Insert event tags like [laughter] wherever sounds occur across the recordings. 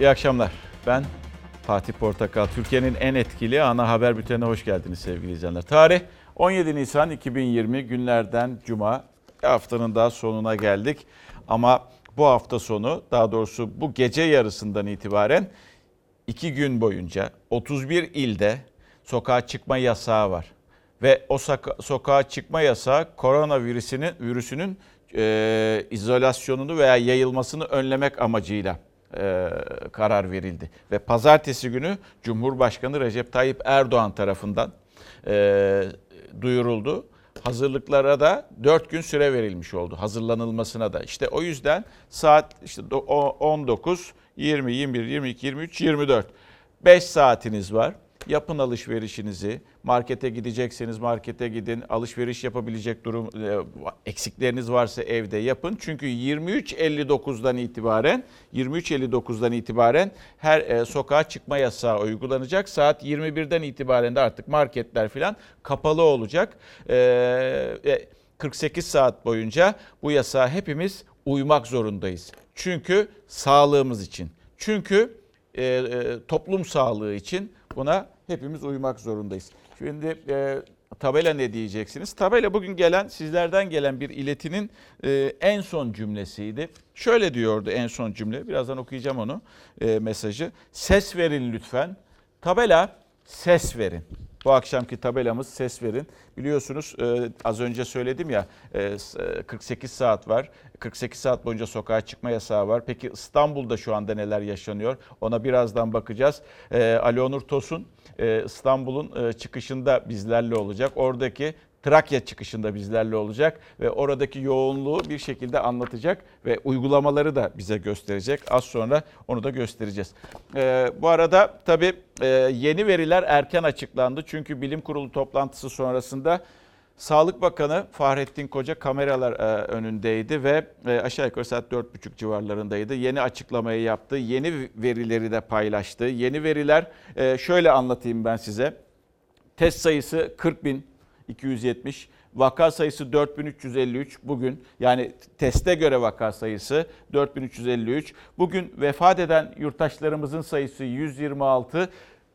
İyi akşamlar. Ben Fatih Portakal. Türkiye'nin en etkili ana haber bültenine hoş geldiniz sevgili izleyenler. Tarih 17 Nisan 2020 günlerden Cuma. Haftanın daha sonuna geldik. Ama bu hafta sonu daha doğrusu bu gece yarısından itibaren iki gün boyunca 31 ilde sokağa çıkma yasağı var. Ve o soka- sokağa çıkma yasağı koronavirüsünün virüsünün e, izolasyonunu veya yayılmasını önlemek amacıyla e, karar verildi. Ve pazartesi günü Cumhurbaşkanı Recep Tayyip Erdoğan tarafından e, duyuruldu. Hazırlıklara da 4 gün süre verilmiş oldu. Hazırlanılmasına da. İşte o yüzden saat işte do- o- 19, 20, 21, 22, 23, 24. 5 saatiniz var. Yapın alışverişinizi. Markete gidecekseniz markete gidin. Alışveriş yapabilecek durum e, eksikleriniz varsa evde yapın. Çünkü 23.59'dan itibaren 23.59'dan itibaren her e, sokağa çıkma yasağı uygulanacak. Saat 21'den itibaren de artık marketler falan kapalı olacak. E, e, 48 saat boyunca bu yasağa hepimiz uymak zorundayız. Çünkü sağlığımız için. Çünkü e, e, toplum sağlığı için buna hepimiz uymak zorundayız. Şimdi e, tabela ne diyeceksiniz? Tabela bugün gelen sizlerden gelen bir iletinin e, en son cümlesiydi. Şöyle diyordu en son cümle. Birazdan okuyacağım onu e, mesajı. Ses verin lütfen. Tabela ses verin. Bu akşamki tabelamız ses verin. Biliyorsunuz e, az önce söyledim ya e, s- e, 48 saat var. 48 saat boyunca sokağa çıkma yasağı var. Peki İstanbul'da şu anda neler yaşanıyor? Ona birazdan bakacağız. E, Ali Onur Tosun e, İstanbul'un e, çıkışında bizlerle olacak. Oradaki Trakya çıkışında bizlerle olacak ve oradaki yoğunluğu bir şekilde anlatacak ve uygulamaları da bize gösterecek. Az sonra onu da göstereceğiz. Ee, bu arada tabii e, yeni veriler erken açıklandı. Çünkü bilim kurulu toplantısı sonrasında Sağlık Bakanı Fahrettin Koca kameralar e, önündeydi ve e, aşağı yukarı saat 4.30 civarlarındaydı. Yeni açıklamayı yaptı, yeni verileri de paylaştı. Yeni veriler e, şöyle anlatayım ben size. Test sayısı 40 bin 270. Vaka sayısı 4353 bugün yani teste göre vaka sayısı 4353. Bugün vefat eden yurttaşlarımızın sayısı 126.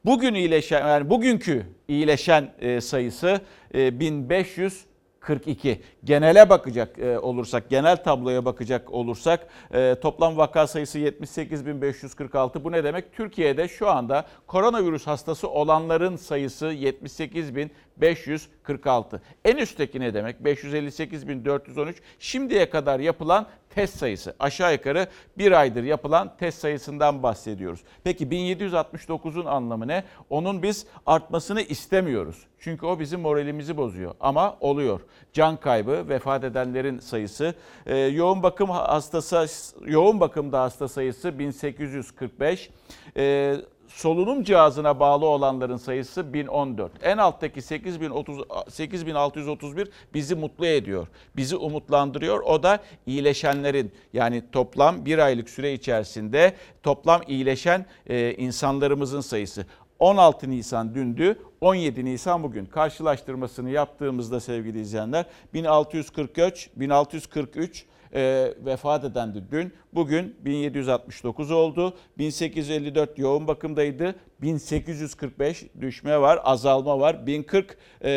Bugün iyileşen yani bugünkü iyileşen e, sayısı e, 1500 42. Genele bakacak e, olursak, genel tabloya bakacak olursak e, toplam vaka sayısı 78.546. Bu ne demek? Türkiye'de şu anda koronavirüs hastası olanların sayısı 78.546. En üstteki ne demek? 558.413. Şimdiye kadar yapılan test sayısı. Aşağı yukarı bir aydır yapılan test sayısından bahsediyoruz. Peki 1769'un anlamı ne? Onun biz artmasını istemiyoruz. Çünkü o bizim moralimizi bozuyor. Ama oluyor. Can kaybı, vefat edenlerin sayısı, e, yoğun bakım hastası, yoğun bakımda hasta sayısı 1845. E, solunum cihazına bağlı olanların sayısı 1014. En alttaki 8030 8631 bizi mutlu ediyor. Bizi umutlandırıyor. O da iyileşenlerin yani toplam bir aylık süre içerisinde toplam iyileşen e, insanlarımızın sayısı. 16 Nisan dündü, 17 Nisan bugün. Karşılaştırmasını yaptığımızda sevgili izleyenler 1643, 1643 e, vefat edendi dün. Bugün 1769 oldu. 1854 yoğun bakımdaydı. 1845 düşme var, azalma var. 1040 e,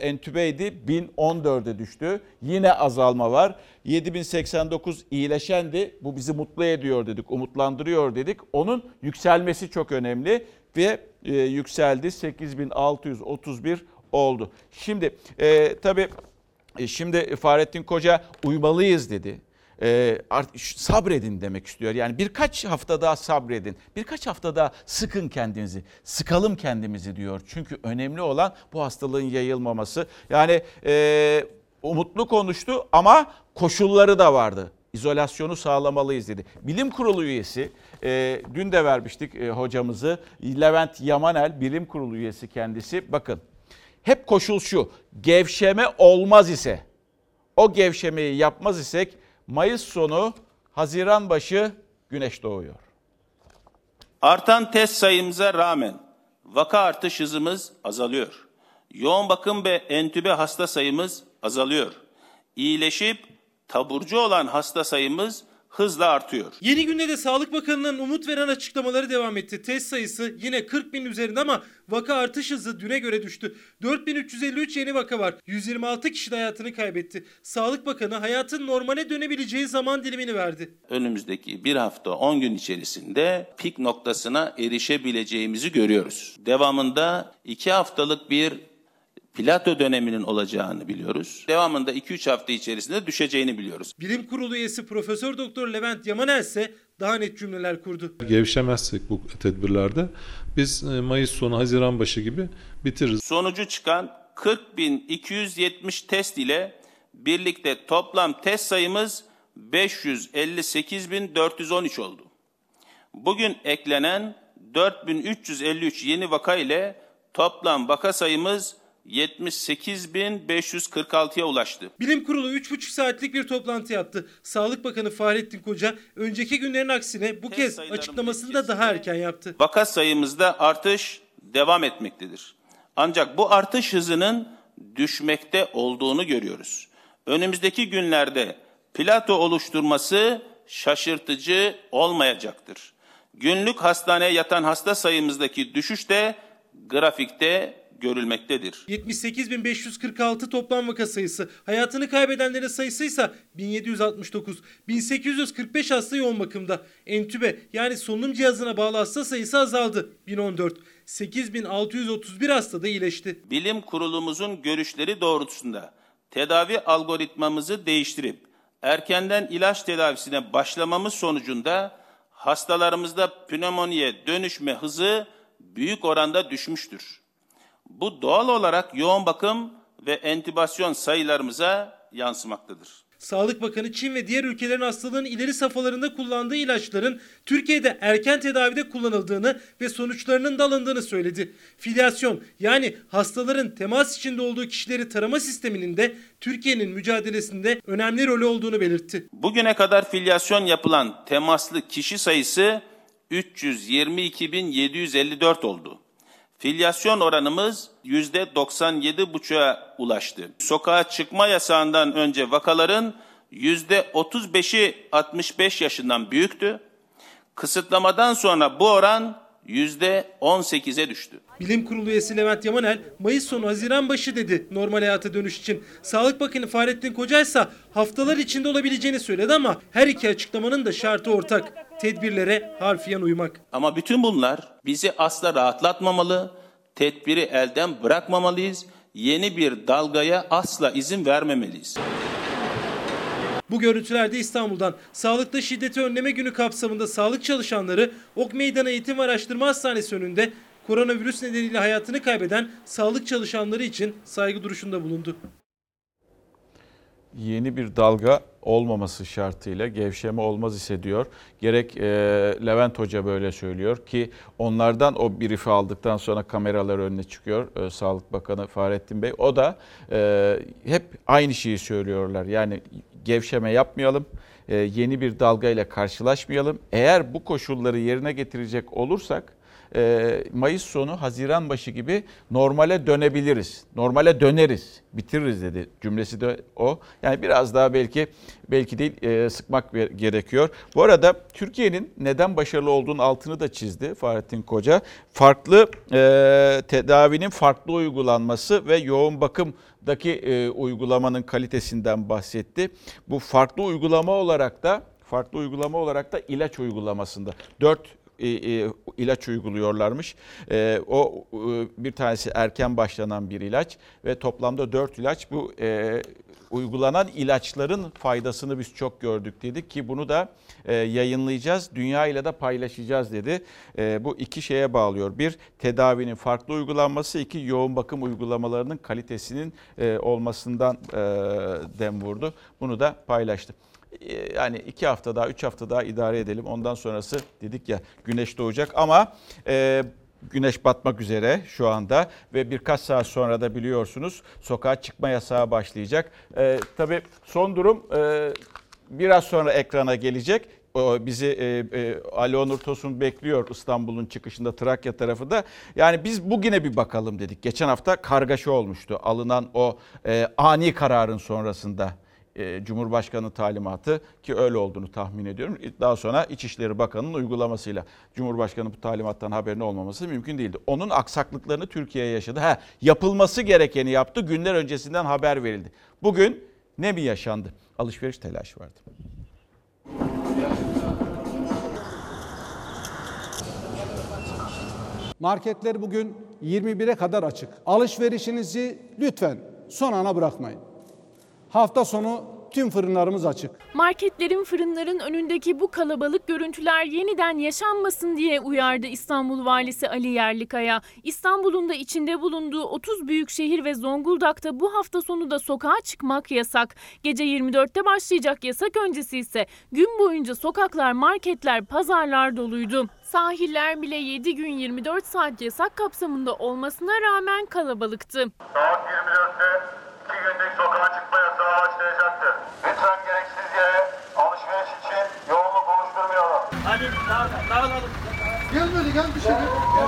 entübeydi, 1014'e düştü. Yine azalma var. 7089 iyileşendi. Bu bizi mutlu ediyor dedik, umutlandırıyor dedik. Onun yükselmesi çok önemli ve e, yükseldi. 8631 oldu. Şimdi e, tabii Şimdi Fahrettin Koca uymalıyız dedi. E, sabredin demek istiyor. Yani birkaç hafta daha sabredin. Birkaç hafta daha sıkın kendinizi. Sıkalım kendimizi diyor. Çünkü önemli olan bu hastalığın yayılmaması. Yani e, umutlu konuştu ama koşulları da vardı. İzolasyonu sağlamalıyız dedi. Bilim Kurulu üyesi, e, dün de vermiştik e, hocamızı, Levent Yamanel, Bilim Kurulu üyesi kendisi. Bakın hep koşul şu. Gevşeme olmaz ise, o gevşemeyi yapmaz isek Mayıs sonu, Haziran başı güneş doğuyor. Artan test sayımıza rağmen vaka artış hızımız azalıyor. Yoğun bakım ve entübe hasta sayımız azalıyor. İyileşip taburcu olan hasta sayımız hızla artıyor. Yeni günde de Sağlık Bakanı'nın umut veren açıklamaları devam etti. Test sayısı yine 40 bin üzerinde ama vaka artış hızı düne göre düştü. 4353 yeni vaka var. 126 kişi de hayatını kaybetti. Sağlık Bakanı hayatın normale dönebileceği zaman dilimini verdi. Önümüzdeki bir hafta 10 gün içerisinde pik noktasına erişebileceğimizi görüyoruz. Devamında 2 haftalık bir plato döneminin olacağını biliyoruz. Devamında 2-3 hafta içerisinde düşeceğini biliyoruz. Bilim Kurulu üyesi Profesör Doktor Levent Yamanel ise daha net cümleler kurdu. Gevşemezsek bu tedbirlerde biz e, Mayıs sonu Haziran başı gibi bitiririz. Sonucu çıkan 40.270 test ile birlikte toplam test sayımız 558.413 oldu. Bugün eklenen 4.353 yeni vaka ile toplam vaka sayımız 78.546'ya ulaştı. Bilim Kurulu 3,5 saatlik bir toplantı yaptı. Sağlık Bakanı Fahrettin Koca önceki günlerin aksine bu kez açıklamasını da daha erken yaptı. Vaka sayımızda artış devam etmektedir. Ancak bu artış hızının düşmekte olduğunu görüyoruz. Önümüzdeki günlerde plato oluşturması şaşırtıcı olmayacaktır. Günlük hastaneye yatan hasta sayımızdaki düşüş de grafikte görülmektedir. 78.546 toplam vaka sayısı. Hayatını kaybedenlerin sayısı ise 1769. 1845 hasta yoğun bakımda. Entübe yani solunum cihazına bağlı hasta sayısı azaldı. 1014. 8631 hasta da iyileşti. bilim kurulumuzun görüşleri doğrultusunda tedavi algoritmamızı değiştirip erkenden ilaç tedavisine başlamamız sonucunda hastalarımızda pnömoniye dönüşme hızı büyük oranda düşmüştür. Bu doğal olarak yoğun bakım ve entübasyon sayılarımıza yansımaktadır. Sağlık Bakanı Çin ve diğer ülkelerin hastalığın ileri safhalarında kullandığı ilaçların Türkiye'de erken tedavide kullanıldığını ve sonuçlarının da alındığını söyledi. Filyasyon yani hastaların temas içinde olduğu kişileri tarama sisteminin de Türkiye'nin mücadelesinde önemli rolü olduğunu belirtti. Bugüne kadar filyasyon yapılan temaslı kişi sayısı 322.754 oldu. Filyasyon oranımız %97,5'a ulaştı. Sokağa çıkma yasağından önce vakaların %35'i 65 yaşından büyüktü. Kısıtlamadan sonra bu oran %18'e düştü. Bilim Kurulu üyesi Levent Yamanel Mayıs sonu Haziran başı dedi normal hayata dönüş için. Sağlık Bakanı Fahrettin Koca ise haftalar içinde olabileceğini söyledi ama her iki açıklamanın da şartı ortak. Tedbirlere harfiyen uymak. Ama bütün bunlar bizi asla rahatlatmamalı, tedbiri elden bırakmamalıyız, yeni bir dalgaya asla izin vermemeliyiz. Bu görüntülerde İstanbul'dan Sağlıkta Şiddeti Önleme Günü kapsamında sağlık çalışanları Ok Meydanı Eğitim ve Araştırma Hastanesi önünde koronavirüs nedeniyle hayatını kaybeden sağlık çalışanları için saygı duruşunda bulundu. yeni bir dalga olmaması şartıyla gevşeme olmaz hissediyor. Gerek e, Levent Hoca böyle söylüyor ki onlardan o briefi aldıktan sonra kameralar önüne çıkıyor e, Sağlık Bakanı Fahrettin Bey. O da e, hep aynı şeyi söylüyorlar. Yani gevşeme yapmayalım, e, yeni bir dalga ile karşılaşmayalım. Eğer bu koşulları yerine getirecek olursak Mayıs sonu, Haziran başı gibi normale dönebiliriz. Normale döneriz, bitiririz dedi cümlesi de o. Yani biraz daha belki belki değil e, sıkmak gerekiyor. Bu arada Türkiye'nin neden başarılı olduğunu altını da çizdi Fahrettin Koca. Farklı e, tedavinin farklı uygulanması ve yoğun bakımdaki e, uygulamanın kalitesinden bahsetti. Bu farklı uygulama olarak da farklı uygulama olarak da ilaç uygulamasında 4 e, ilaç uyguluyorlarmış. E, o e, bir tanesi erken başlanan bir ilaç ve toplamda 4 ilaç bu e, uygulanan ilaçların faydasını biz çok gördük dedik ki bunu da yayınlayacağız. Dünya ile de paylaşacağız dedi. Bu iki şeye bağlıyor. Bir tedavinin farklı uygulanması, iki yoğun bakım uygulamalarının kalitesinin olmasından e, dem vurdu. Bunu da paylaştı. E, yani iki hafta daha, üç hafta daha idare edelim. Ondan sonrası dedik ya güneş doğacak ama e, güneş batmak üzere şu anda ve birkaç saat sonra da biliyorsunuz sokağa çıkma yasağı başlayacak. E, tabii son durum e, biraz sonra ekrana gelecek. Bizi e, e, Ali Onur Tosun bekliyor İstanbul'un çıkışında Trakya tarafında. Yani biz bugüne bir bakalım dedik. Geçen hafta kargaşa olmuştu alınan o e, ani kararın sonrasında e, Cumhurbaşkanı talimatı ki öyle olduğunu tahmin ediyorum. Daha sonra İçişleri Bakanı'nın uygulamasıyla Cumhurbaşkanı bu talimattan haberin olmaması mümkün değildi. Onun aksaklıklarını Türkiye yaşadı. Ha, yapılması gerekeni yaptı. Günler öncesinden haber verildi. Bugün ne mi yaşandı? Alışveriş telaşı vardı. Marketler bugün 21'e kadar açık. Alışverişinizi lütfen son ana bırakmayın. Hafta sonu tüm fırınlarımız açık. Marketlerin, fırınların önündeki bu kalabalık görüntüler yeniden yaşanmasın diye uyardı İstanbul Valisi Ali Yerlikaya. İstanbul'un da içinde bulunduğu 30 büyük şehir ve Zonguldak'ta bu hafta sonu da sokağa çıkmak yasak. Gece 24'te başlayacak yasak öncesi ise gün boyunca sokaklar, marketler, pazarlar doluydu. Sahiller bile 7 gün 24 saat yasak kapsamında olmasına rağmen kalabalıktı. Saat 24'te 2 günlük sokağa çıkma yasağı başlayacaktır. Lütfen gereksiz yere alışveriş için yoğunluk oluşturmayalım. Gel böyle gel. Gel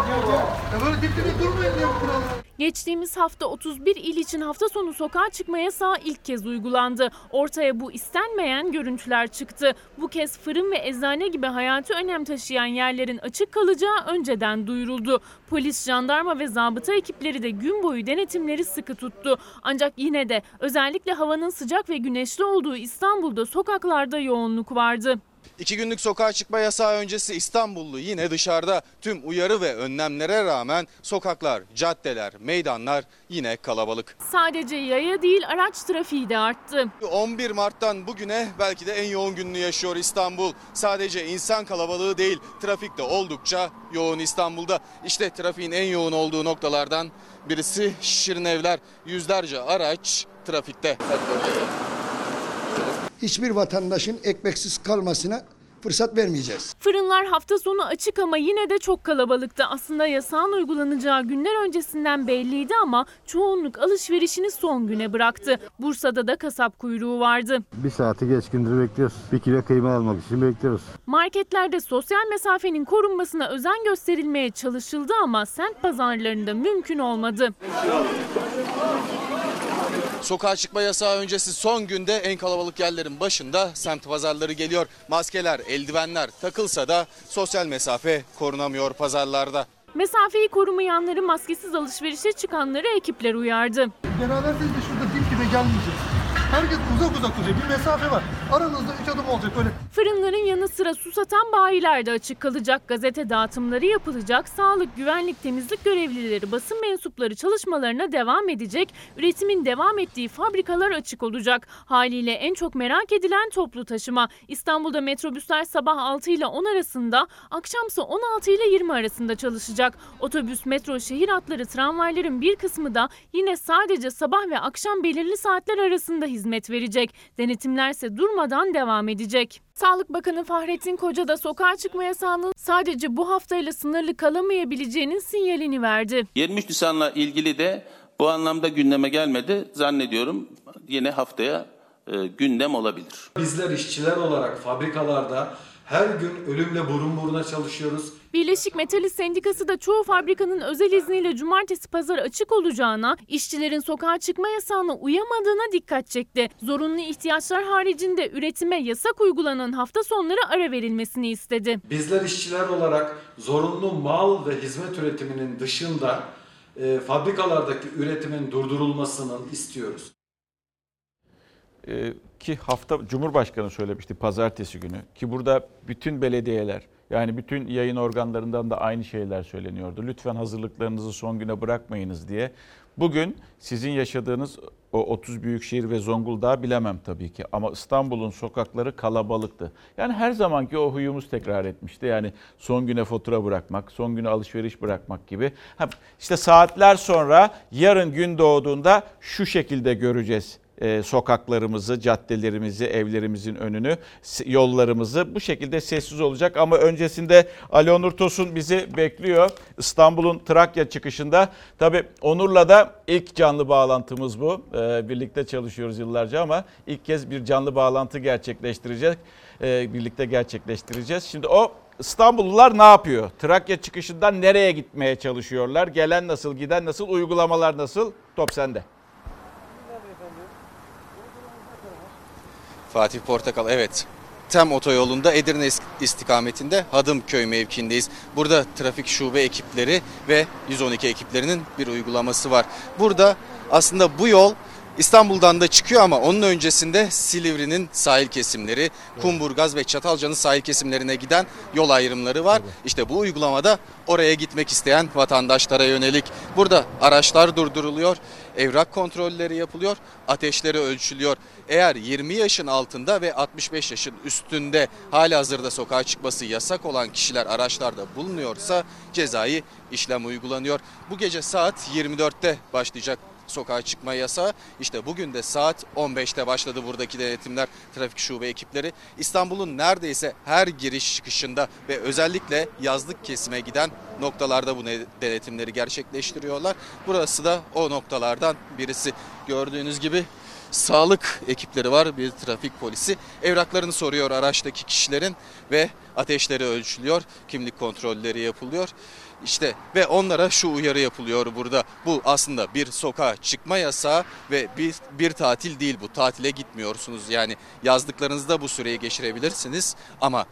gel gel. Ya böyle dip dibe durmayın ya kurallar. Geçtiğimiz hafta 31 il için hafta sonu sokağa çıkma yasağı ilk kez uygulandı. Ortaya bu istenmeyen görüntüler çıktı. Bu kez fırın ve eczane gibi hayati önem taşıyan yerlerin açık kalacağı önceden duyuruldu. Polis, jandarma ve zabıta ekipleri de gün boyu denetimleri sıkı tuttu. Ancak yine de özellikle havanın sıcak ve güneşli olduğu İstanbul'da sokaklarda yoğunluk vardı. İki günlük sokağa çıkma yasağı öncesi İstanbullu yine dışarıda tüm uyarı ve önlemlere rağmen sokaklar, caddeler, meydanlar yine kalabalık. Sadece yaya değil araç trafiği de arttı. 11 Mart'tan bugüne belki de en yoğun gününü yaşıyor İstanbul. Sadece insan kalabalığı değil trafik de oldukça yoğun İstanbul'da. İşte trafiğin en yoğun olduğu noktalardan birisi Şirin Evler. Yüzlerce araç trafikte. Hiçbir vatandaşın ekmeksiz kalmasına fırsat vermeyeceğiz. Fırınlar hafta sonu açık ama yine de çok kalabalıktı. Aslında yasağın uygulanacağı günler öncesinden belliydi ama çoğunluk alışverişini son güne bıraktı. Bursa'da da kasap kuyruğu vardı. Bir saati geç gündür bekliyoruz. Bir kilo kıyma almak için bekliyoruz. Marketlerde sosyal mesafenin korunmasına özen gösterilmeye çalışıldı ama semt pazarlarında mümkün olmadı. Sokağa çıkma yasağı öncesi son günde en kalabalık yerlerin başında semt pazarları geliyor. Maskeler, eldivenler takılsa da sosyal mesafe korunamıyor pazarlarda. Mesafeyi korumayanları maskesiz alışverişe çıkanları ekipler uyardı. Beraberseniz de şurada dip dibe gelmeyeceğiz. Herkes uzak uzak duracak. Bir mesafe var. Aranızda 3 adım olacak öyle. Fırınların yanı sıra su satan bayiler de açık kalacak. Gazete dağıtımları yapılacak. Sağlık, güvenlik, temizlik görevlileri, basın mensupları çalışmalarına devam edecek. Üretimin devam ettiği fabrikalar açık olacak. Haliyle en çok merak edilen toplu taşıma. İstanbul'da metrobüsler sabah 6 ile 10 arasında, akşamsa 16 ile 20 arasında çalışacak. Otobüs, metro, şehir hatları, tramvayların bir kısmı da yine sadece sabah ve akşam belirli saatler arasında hizmet verecek. Denetimlerse durmadan devam edecek. Sağlık Bakanı Fahrettin Koca da sokağa çıkma yasağının sadece bu haftayla sınırlı kalamayabileceğinin sinyalini verdi. 23 Nisan'la ilgili de bu anlamda gündeme gelmedi. Zannediyorum yine haftaya e, gündem olabilir. Bizler işçiler olarak fabrikalarda her gün ölümle burun buruna çalışıyoruz. Birleşik Metalist Sendikası da çoğu fabrikanın özel izniyle cumartesi pazar açık olacağına, işçilerin sokağa çıkma yasağına uyamadığına dikkat çekti. Zorunlu ihtiyaçlar haricinde üretime yasak uygulanan hafta sonları ara verilmesini istedi. Bizler işçiler olarak zorunlu mal ve hizmet üretiminin dışında e, fabrikalardaki üretimin durdurulmasını istiyoruz. Ee, ki hafta Cumhurbaşkanı söylemişti pazartesi günü ki burada bütün belediyeler yani bütün yayın organlarından da aynı şeyler söyleniyordu. Lütfen hazırlıklarınızı son güne bırakmayınız diye. Bugün sizin yaşadığınız o 30 büyükşehir ve Zonguldak'ı bilemem tabii ki ama İstanbul'un sokakları kalabalıktı. Yani her zamanki o huyumuz tekrar etmişti. Yani son güne fatura bırakmak, son güne alışveriş bırakmak gibi. Ha, işte saatler sonra yarın gün doğduğunda şu şekilde göreceğiz e, sokaklarımızı, caddelerimizi, evlerimizin önünü, yollarımızı bu şekilde sessiz olacak. Ama öncesinde Ali Onur Tosun bizi bekliyor İstanbul'un Trakya çıkışında. Tabii Onur'la da ilk canlı bağlantımız bu. E, birlikte çalışıyoruz yıllarca ama ilk kez bir canlı bağlantı gerçekleştireceğiz. E, birlikte gerçekleştireceğiz. Şimdi o İstanbullular ne yapıyor? Trakya çıkışından nereye gitmeye çalışıyorlar? Gelen nasıl, giden nasıl, uygulamalar nasıl? Top sende. Fatih Portakal evet. Tem otoyolunda Edirne is- istikametinde Hadımköy mevkiindeyiz. Burada trafik şube ekipleri ve 112 ekiplerinin bir uygulaması var. Burada aslında bu yol İstanbul'dan da çıkıyor ama onun öncesinde Silivri'nin sahil kesimleri, Kumburgaz ve Çatalca'nın sahil kesimlerine giden yol ayrımları var. İşte bu uygulamada oraya gitmek isteyen vatandaşlara yönelik. Burada araçlar durduruluyor, evrak kontrolleri yapılıyor, ateşleri ölçülüyor. Eğer 20 yaşın altında ve 65 yaşın üstünde hali hazırda sokağa çıkması yasak olan kişiler araçlarda bulunuyorsa cezai işlem uygulanıyor. Bu gece saat 24'te başlayacak sokağa çıkma yasağı. İşte bugün de saat 15'te başladı buradaki denetimler, trafik şube ekipleri. İstanbul'un neredeyse her giriş çıkışında ve özellikle yazlık kesime giden noktalarda bu ne- denetimleri gerçekleştiriyorlar. Burası da o noktalardan birisi. Gördüğünüz gibi sağlık ekipleri var, bir trafik polisi. Evraklarını soruyor araçtaki kişilerin ve ateşleri ölçülüyor, kimlik kontrolleri yapılıyor. İşte ve onlara şu uyarı yapılıyor burada. Bu aslında bir sokağa çıkma yasağı ve bir, bir tatil değil bu. Tatile gitmiyorsunuz. Yani yazdıklarınızda bu süreyi geçirebilirsiniz ama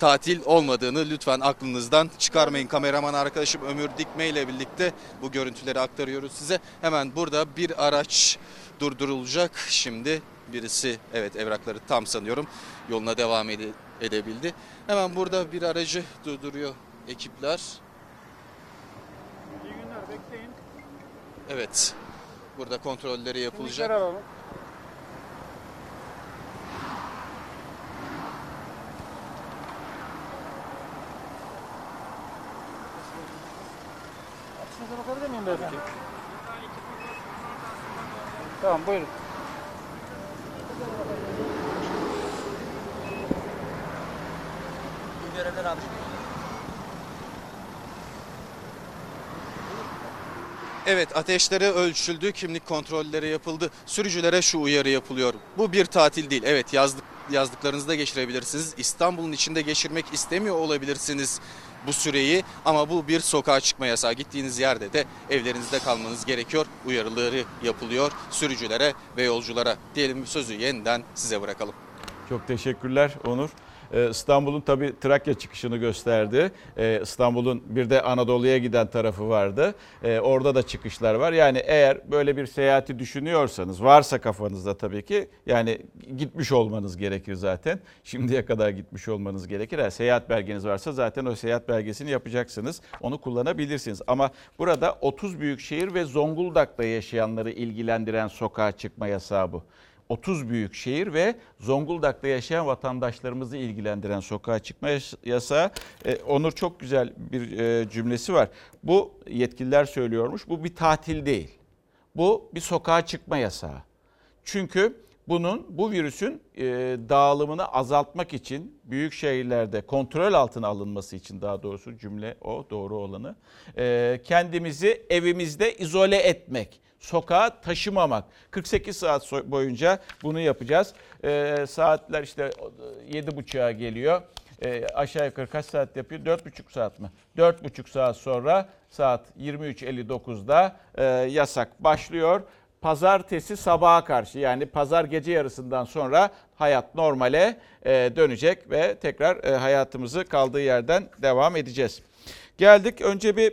tatil olmadığını lütfen aklınızdan çıkarmayın. Kameraman arkadaşım Ömür Dikme ile birlikte bu görüntüleri aktarıyoruz size. Hemen burada bir araç durdurulacak. Şimdi birisi evet evrakları tam sanıyorum yoluna devam ede- edebildi. Hemen burada bir aracı durduruyor ekipler. İyi günler bekleyin. Evet. Burada kontrolleri yapılacak. Kimlikleri alalım. Açınıza bakabilir miyim beyefendi? Tamam buyurun. İyi görevler Evet ateşleri ölçüldü, kimlik kontrolleri yapıldı. Sürücülere şu uyarı yapılıyor. Bu bir tatil değil. Evet yazdık yazdıklarınızda geçirebilirsiniz. İstanbul'un içinde geçirmek istemiyor olabilirsiniz bu süreyi ama bu bir sokağa çıkma yasağı. Gittiğiniz yerde de evlerinizde kalmanız gerekiyor. Uyarıları yapılıyor sürücülere ve yolculara. Diyelim sözü yeniden size bırakalım. Çok teşekkürler Onur. Ee, İstanbul'un tabii Trakya çıkışını gösterdi. Ee, İstanbul'un bir de Anadolu'ya giden tarafı vardı. Ee, orada da çıkışlar var. Yani eğer böyle bir seyahati düşünüyorsanız varsa kafanızda tabii ki yani gitmiş olmanız gerekir zaten. Şimdiye kadar gitmiş olmanız gerekir. Eğer seyahat belgeniz varsa zaten o seyahat belgesini yapacaksınız. Onu kullanabilirsiniz. Ama burada 30 büyük şehir ve Zonguldak'ta yaşayanları ilgilendiren sokağa çıkma yasağı bu. 30 büyük şehir ve Zonguldak'ta yaşayan vatandaşlarımızı ilgilendiren sokağa çıkma yas- yasağı. Ee, Onur çok güzel bir e, cümlesi var. Bu yetkililer söylüyormuş. Bu bir tatil değil. Bu bir sokağa çıkma yasağı. Çünkü bunun bu virüsün e, dağılımını azaltmak için büyük şehirlerde kontrol altına alınması için daha doğrusu cümle o doğru olanı e, kendimizi evimizde izole etmek, sokağa taşımamak. 48 saat boyunca bunu yapacağız. E, saatler işte 7.30'a geliyor. E, aşağı yukarı kaç saat yapıyor? 4,5 saat mi? 4,5 saat sonra saat 23.59'da e, yasak başlıyor. Pazartesi sabaha karşı yani pazar gece yarısından sonra hayat normale e, dönecek ve tekrar e, hayatımızı kaldığı yerden devam edeceğiz. Geldik önce bir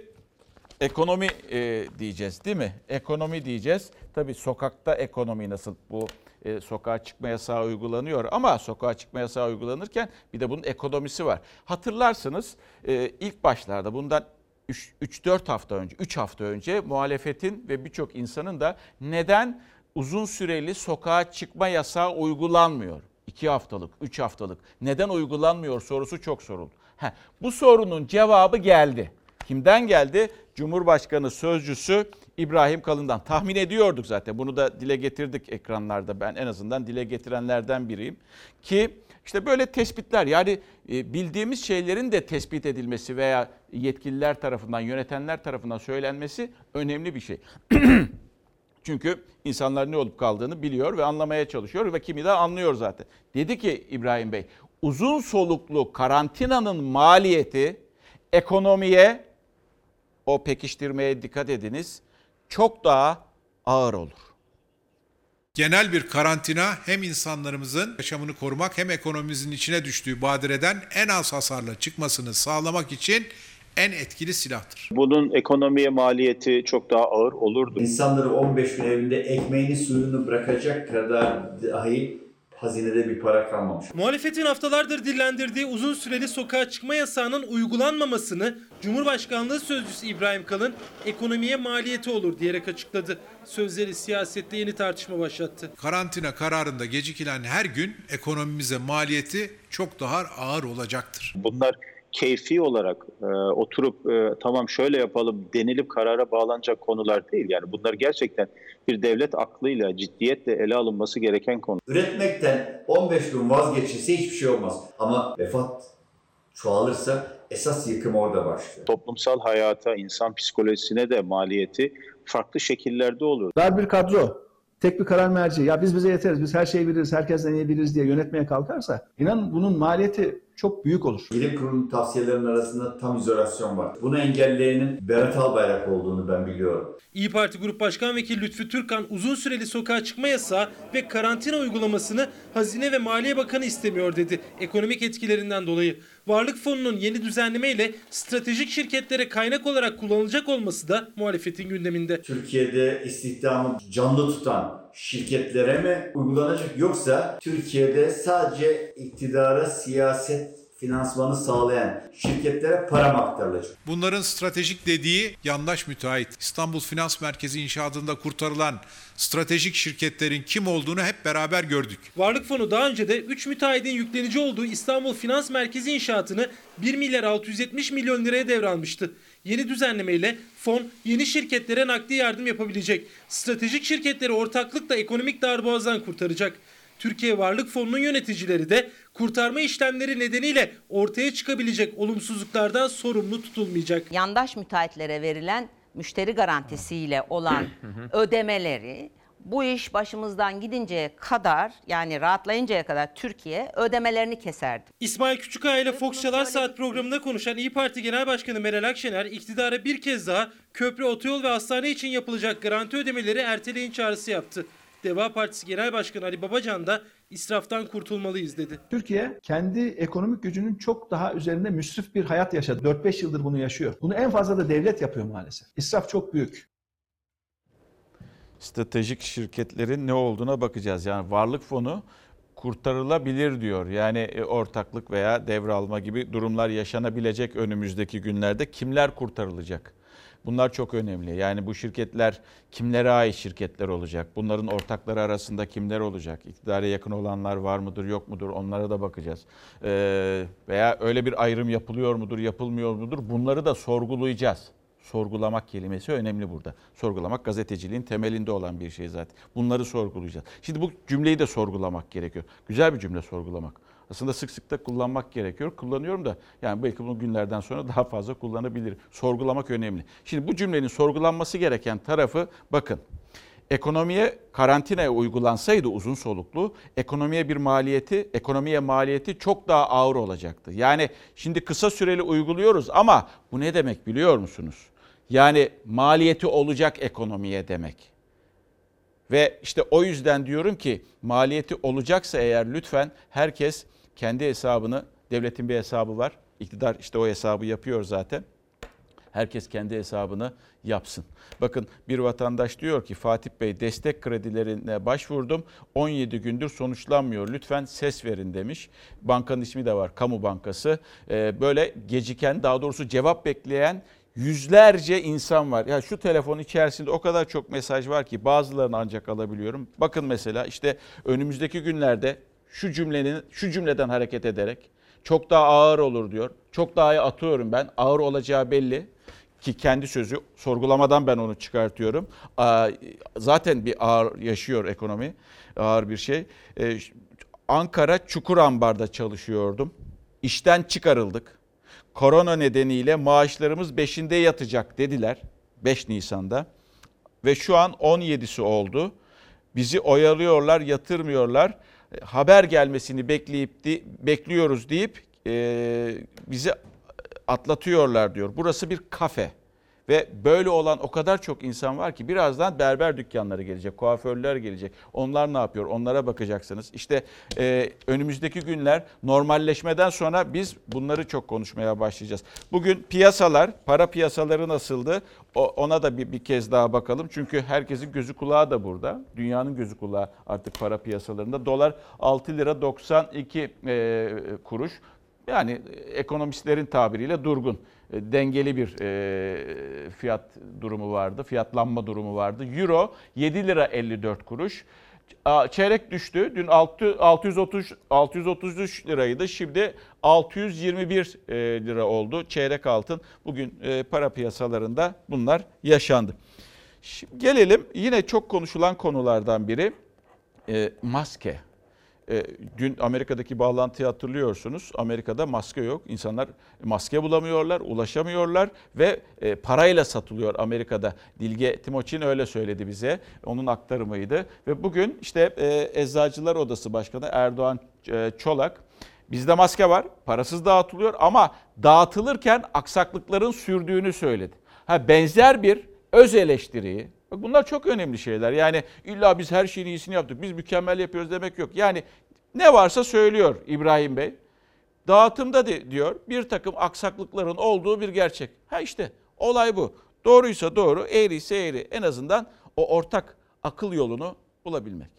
ekonomi e, diyeceğiz değil mi? Ekonomi diyeceğiz. Tabii sokakta ekonomi nasıl bu e, sokağa çıkma yasağı uygulanıyor ama sokağa çıkma yasağı uygulanırken bir de bunun ekonomisi var. Hatırlarsınız e, ilk başlarda bundan 3-4 hafta önce, 3 hafta önce muhalefetin ve birçok insanın da neden uzun süreli sokağa çıkma yasağı uygulanmıyor? 2 haftalık, 3 haftalık neden uygulanmıyor sorusu çok soruldu. Heh, bu sorunun cevabı geldi. Kimden geldi? Cumhurbaşkanı sözcüsü İbrahim Kalın'dan. Tahmin ediyorduk zaten. Bunu da dile getirdik ekranlarda. Ben en azından dile getirenlerden biriyim. Ki işte böyle tespitler yani e, bildiğimiz şeylerin de tespit edilmesi veya yetkililer tarafından, yönetenler tarafından söylenmesi önemli bir şey. [clears throat] Çünkü insanlar ne olup kaldığını biliyor ve anlamaya çalışıyor ve kimi de anlıyor zaten. Dedi ki İbrahim Bey, uzun soluklu karantinanın maliyeti ekonomiye o pekiştirmeye dikkat ediniz çok daha ağır olur. Genel bir karantina hem insanlarımızın yaşamını korumak hem ekonomimizin içine düştüğü badireden en az hasarla çıkmasını sağlamak için en etkili silahtır. Bunun ekonomiye maliyeti çok daha ağır olurdu. İnsanları 15 gün evinde ekmeğini suyunu bırakacak kadar dahi hazinede bir para kalmamış. Muhalefetin haftalardır dillendirdiği uzun süreli sokağa çıkma yasağının uygulanmamasını Cumhurbaşkanlığı Sözcüsü İbrahim Kalın ekonomiye maliyeti olur diyerek açıkladı. Sözleri siyasette yeni tartışma başlattı. Karantina kararında gecikilen her gün ekonomimize maliyeti çok daha ağır olacaktır. Bunlar keyfi olarak e, oturup e, tamam şöyle yapalım denilip karara bağlanacak konular değil. Yani bunlar gerçekten bir devlet aklıyla ciddiyetle ele alınması gereken konu. Üretmekten 15 gün vazgeçilse hiçbir şey olmaz. Ama vefat çoğalırsa esas yıkım orada başlıyor. Toplumsal hayata, insan psikolojisine de maliyeti farklı şekillerde olur. Dar bir kadro, tek bir karar merci, ya biz bize yeteriz, biz her şeyi biliriz, herkesten iyi biliriz diye yönetmeye kalkarsa inanın bunun maliyeti çok büyük olur. Bilim kurulu tavsiyelerinin arasında tam izolasyon var. Bunu engelleyenin Berat Albayrak olduğunu ben biliyorum. İyi Parti Grup Başkan Vekili Lütfü Türkan uzun süreli sokağa çıkma yasağı ve karantina uygulamasını Hazine ve Maliye Bakanı istemiyor dedi ekonomik etkilerinden dolayı. Varlık fonunun yeni düzenlemeyle stratejik şirketlere kaynak olarak kullanılacak olması da muhalefetin gündeminde. Türkiye'de istihdamı canlı tutan şirketlere mi uygulanacak yoksa Türkiye'de sadece iktidara siyaset finansmanı sağlayan şirketlere para mı aktarılacak? Bunların stratejik dediği yandaş müteahhit. İstanbul Finans Merkezi inşaatında kurtarılan stratejik şirketlerin kim olduğunu hep beraber gördük. Varlık fonu daha önce de 3 müteahhidin yüklenici olduğu İstanbul Finans Merkezi inşaatını 1 milyar 670 milyon liraya devralmıştı. Yeni düzenlemeyle fon yeni şirketlere nakdi yardım yapabilecek. Stratejik şirketleri ortaklıkla ekonomik darboğazdan kurtaracak. Türkiye Varlık Fonu'nun yöneticileri de kurtarma işlemleri nedeniyle ortaya çıkabilecek olumsuzluklardan sorumlu tutulmayacak. Yandaş müteahhitlere verilen müşteri garantisiyle olan [clears throat] ödemeleri bu iş başımızdan gidinceye kadar yani rahatlayıncaya kadar Türkiye ödemelerini keserdi. İsmail Küçükkaya ile Fox Çalar Saat programında konuşan İyi Parti Genel Başkanı Meral Akşener iktidara bir kez daha köprü, otoyol ve hastane için yapılacak garanti ödemeleri erteleyin çağrısı yaptı. Deva Partisi Genel Başkanı Ali Babacan da israftan kurtulmalıyız dedi. Türkiye kendi ekonomik gücünün çok daha üzerinde müsrif bir hayat yaşadı. 4-5 yıldır bunu yaşıyor. Bunu en fazla da devlet yapıyor maalesef. İsraf çok büyük. Stratejik şirketlerin ne olduğuna bakacağız. Yani varlık fonu kurtarılabilir diyor. Yani e, ortaklık veya devralma gibi durumlar yaşanabilecek önümüzdeki günlerde. Kimler kurtarılacak? Bunlar çok önemli. Yani bu şirketler kimlere ait şirketler olacak? Bunların ortakları arasında kimler olacak? İktidara yakın olanlar var mıdır, yok mudur? Onlara da bakacağız. Ee, veya öyle bir ayrım yapılıyor mudur, yapılmıyor mudur? Bunları da sorgulayacağız. Sorgulamak kelimesi önemli burada. Sorgulamak gazeteciliğin temelinde olan bir şey zaten. Bunları sorgulayacağız. Şimdi bu cümleyi de sorgulamak gerekiyor. Güzel bir cümle sorgulamak. Aslında sık sık da kullanmak gerekiyor. Kullanıyorum da yani belki bunu günlerden sonra daha fazla kullanabilir. Sorgulamak önemli. Şimdi bu cümlenin sorgulanması gereken tarafı bakın. Ekonomiye karantinaya uygulansaydı uzun soluklu ekonomiye bir maliyeti, ekonomiye maliyeti çok daha ağır olacaktı. Yani şimdi kısa süreli uyguluyoruz ama bu ne demek biliyor musunuz? Yani maliyeti olacak ekonomiye demek. Ve işte o yüzden diyorum ki maliyeti olacaksa eğer lütfen herkes kendi hesabını, devletin bir hesabı var. İktidar işte o hesabı yapıyor zaten. Herkes kendi hesabını yapsın. Bakın bir vatandaş diyor ki Fatih Bey destek kredilerine başvurdum. 17 gündür sonuçlanmıyor. Lütfen ses verin demiş. Bankanın ismi de var. Kamu Bankası. Ee, böyle geciken daha doğrusu cevap bekleyen yüzlerce insan var. Ya şu telefon içerisinde o kadar çok mesaj var ki bazılarını ancak alabiliyorum. Bakın mesela işte önümüzdeki günlerde şu cümlenin şu cümleden hareket ederek çok daha ağır olur diyor. Çok daha iyi atıyorum ben. Ağır olacağı belli ki kendi sözü sorgulamadan ben onu çıkartıyorum. Zaten bir ağır yaşıyor ekonomi. Ağır bir şey. Ankara Çukurambar'da çalışıyordum. İşten çıkarıldık. Korona nedeniyle maaşlarımız 5'inde yatacak dediler 5 Nisan'da. Ve şu an 17'si oldu. Bizi oyalıyorlar, yatırmıyorlar. Haber gelmesini bekleyip bekliyoruz deyip e, bizi atlatıyorlar diyor. Burası bir kafe Ve böyle olan o kadar çok insan var ki birazdan berber dükkanları gelecek, kuaförler gelecek. Onlar ne yapıyor? Onlara bakacaksınız. İşte e, önümüzdeki günler normalleşmeden sonra biz bunları çok konuşmaya başlayacağız. Bugün piyasalar, para piyasaları nasıldı? O, ona da bir, bir kez daha bakalım. Çünkü herkesin gözü kulağı da burada. Dünyanın gözü kulağı artık para piyasalarında. Dolar 6 lira 92 e, kuruş. Yani ekonomistlerin tabiriyle durgun, e, dengeli bir e, fiyat durumu vardı, fiyatlanma durumu vardı. Euro 7 lira 54 kuruş. Çeyrek düştü. Dün 6, 630 633 liraydı. Şimdi 621 e, lira oldu. Çeyrek altın. Bugün e, para piyasalarında bunlar yaşandı. Şimdi gelelim yine çok konuşulan konulardan biri e, maske. E, dün Amerika'daki bağlantıyı hatırlıyorsunuz. Amerika'da maske yok. İnsanlar maske bulamıyorlar, ulaşamıyorlar ve e, parayla satılıyor Amerika'da. Dilge Timoçin öyle söyledi bize. Onun aktarımıydı. Ve bugün işte e, Eczacılar Odası Başkanı Erdoğan e, Çolak Bizde maske var, parasız dağıtılıyor ama dağıtılırken aksaklıkların sürdüğünü söyledi. Ha benzer bir öz eleştiriyi, bak bunlar çok önemli şeyler. Yani illa biz her şeyin iyisini yaptık, biz mükemmel yapıyoruz demek yok. Yani ne varsa söylüyor İbrahim Bey. Dağıtımda de, diyor bir takım aksaklıkların olduğu bir gerçek. Ha işte olay bu. Doğruysa doğru, eğriyse eğri. En azından o ortak akıl yolunu bulabilmek.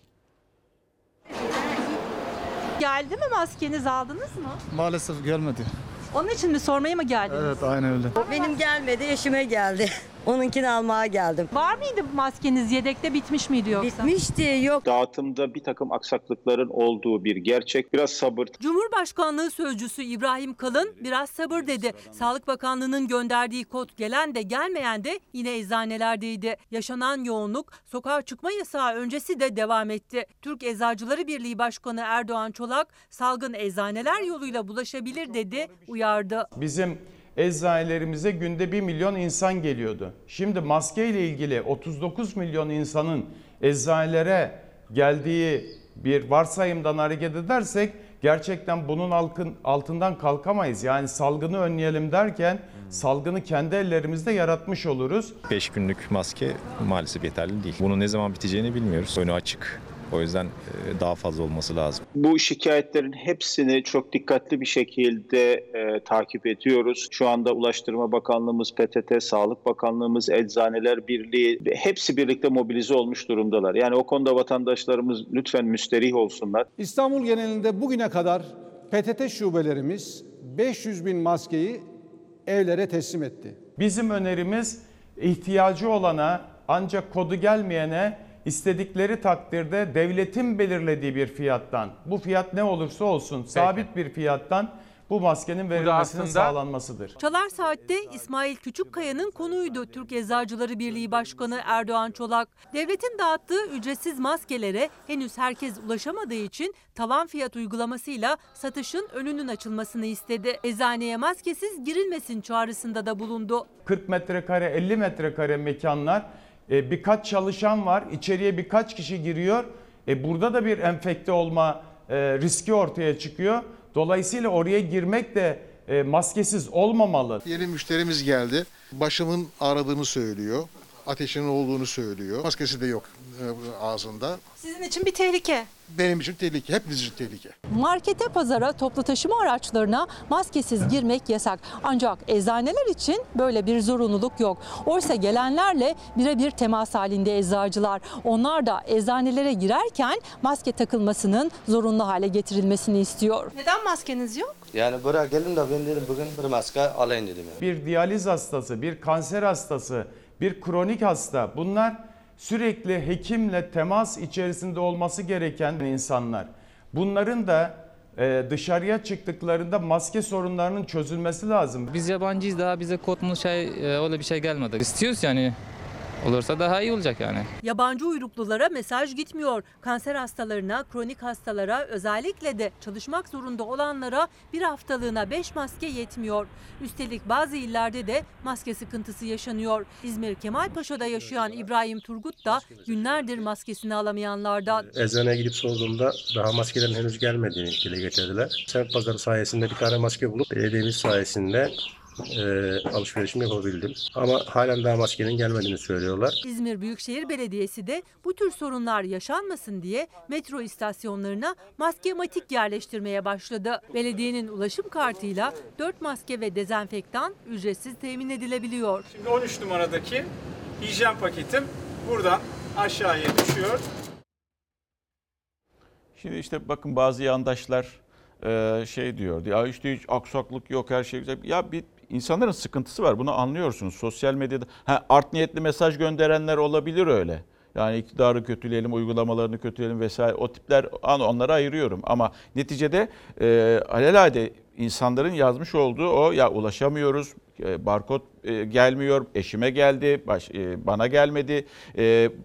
Geldi mi maskeniz aldınız mı? Maalesef gelmedi. Onun için mi sormaya mı geldiniz? Evet aynen öyle. Benim gelmedi, eşime geldi. Onunkini almaya geldim. Var mıydı maskeniz yedekte bitmiş miydi yoksa? Bitmişti, yok. Dağıtımda bir takım aksaklıkların olduğu bir gerçek. Biraz sabır, Cumhurbaşkanlığı Sözcüsü İbrahim Kalın biraz sabır dedi. Sağlık Bakanlığı'nın gönderdiği kod gelen de gelmeyen de yine eczanelerdeydi. Yaşanan yoğunluk sokağa çıkma yasağı öncesi de devam etti. Türk Eczacıları Birliği Başkanı Erdoğan Çolak salgın eczaneler yoluyla bulaşabilir dedi, uyardı. Bizim eczanelerimize günde 1 milyon insan geliyordu. Şimdi maske ile ilgili 39 milyon insanın eczanelere geldiği bir varsayımdan hareket edersek gerçekten bunun altın, altından kalkamayız. Yani salgını önleyelim derken salgını kendi ellerimizde yaratmış oluruz. 5 günlük maske maalesef yeterli değil. Bunun ne zaman biteceğini bilmiyoruz. Önü açık. O yüzden e, daha fazla olması lazım. Bu şikayetlerin hepsini çok dikkatli bir şekilde e, takip ediyoruz. Şu anda Ulaştırma Bakanlığımız, PTT, Sağlık Bakanlığımız, Eczaneler Birliği hepsi birlikte mobilize olmuş durumdalar. Yani o konuda vatandaşlarımız lütfen müsterih olsunlar. İstanbul genelinde bugüne kadar PTT şubelerimiz 500 bin maskeyi evlere teslim etti. Bizim önerimiz ihtiyacı olana ancak kodu gelmeyene istedikleri takdirde devletin belirlediği bir fiyattan bu fiyat ne olursa olsun sabit bir fiyattan bu maskenin verilmesinin aslında- sağlanmasıdır. Çalar Saat'te İsmail Küçükkaya'nın konuydu Türk Eczacıları Birliği Başkanı Erdoğan Çolak. Devletin dağıttığı ücretsiz maskelere henüz herkes ulaşamadığı için tavan fiyat uygulamasıyla satışın önünün açılmasını istedi. Eczaneye maskesiz girilmesin çağrısında da bulundu. 40 metrekare 50 metrekare mekanlar e, birkaç çalışan var içeriye birkaç kişi giriyor. E, burada da bir enfekte olma e, riski ortaya çıkıyor. Dolayısıyla oraya girmek de e, maskesiz olmamalı. Yeni müşterimiz geldi. Başımın ağrıdığını söylüyor. Ateşinin olduğunu söylüyor. Maskesi de yok e, ağzında. Sizin için bir tehlike. Benim için tehlike, hepimiz için tehlike. Markete, pazara, toplu taşıma araçlarına maskesiz girmek yasak. Ancak eczaneler için böyle bir zorunluluk yok. Oysa gelenlerle birebir temas halinde eczacılar. Onlar da eczanelere girerken maske takılmasının zorunlu hale getirilmesini istiyor. Neden maskeniz yok? Yani buraya geldim de ben dedim bugün bir maske alayım dedim. Yani. Bir diyaliz hastası, bir kanser hastası, bir kronik hasta bunlar sürekli hekimle temas içerisinde olması gereken insanlar. Bunların da e, dışarıya çıktıklarında maske sorunlarının çözülmesi lazım. Biz yabancıyız daha bize kod şey e, öyle bir şey gelmedi. İstiyoruz yani olursa daha iyi olacak yani. Yabancı uyruklulara mesaj gitmiyor. Kanser hastalarına, kronik hastalara, özellikle de çalışmak zorunda olanlara bir haftalığına 5 maske yetmiyor. Üstelik bazı illerde de maske sıkıntısı yaşanıyor. İzmir Kemalpaşa'da yaşayan İbrahim Turgut da günlerdir maskesini alamayanlardan. Eczaneye gidip sorduğumda daha maskelerin henüz gelmediğini dile getirdiler. Semt pazarı sayesinde bir tane maske bulup belediyemiz sayesinde e, alışverişimi yapabildim. Ama halen daha maskenin gelmediğini söylüyorlar. İzmir Büyükşehir Belediyesi de bu tür sorunlar yaşanmasın diye metro istasyonlarına maskematik yerleştirmeye başladı. Belediyenin ulaşım kartıyla 4 maske ve dezenfektan ücretsiz temin edilebiliyor. Şimdi 13 numaradaki hijyen paketim buradan aşağıya düşüyor. Şimdi işte bakın bazı yandaşlar e, şey diyor. Ya işte hiç aksaklık yok her şey güzel. Ya bir insanların sıkıntısı var. Bunu anlıyorsunuz. Sosyal medyada ha, art niyetli mesaj gönderenler olabilir öyle. Yani iktidarı kötüleyelim, uygulamalarını kötüleyelim vesaire. O tipler onları ayırıyorum. Ama neticede e, alelade insanların yazmış olduğu o ya ulaşamıyoruz, e, barkod e, gelmiyor, eşime geldi, baş, e, bana gelmedi,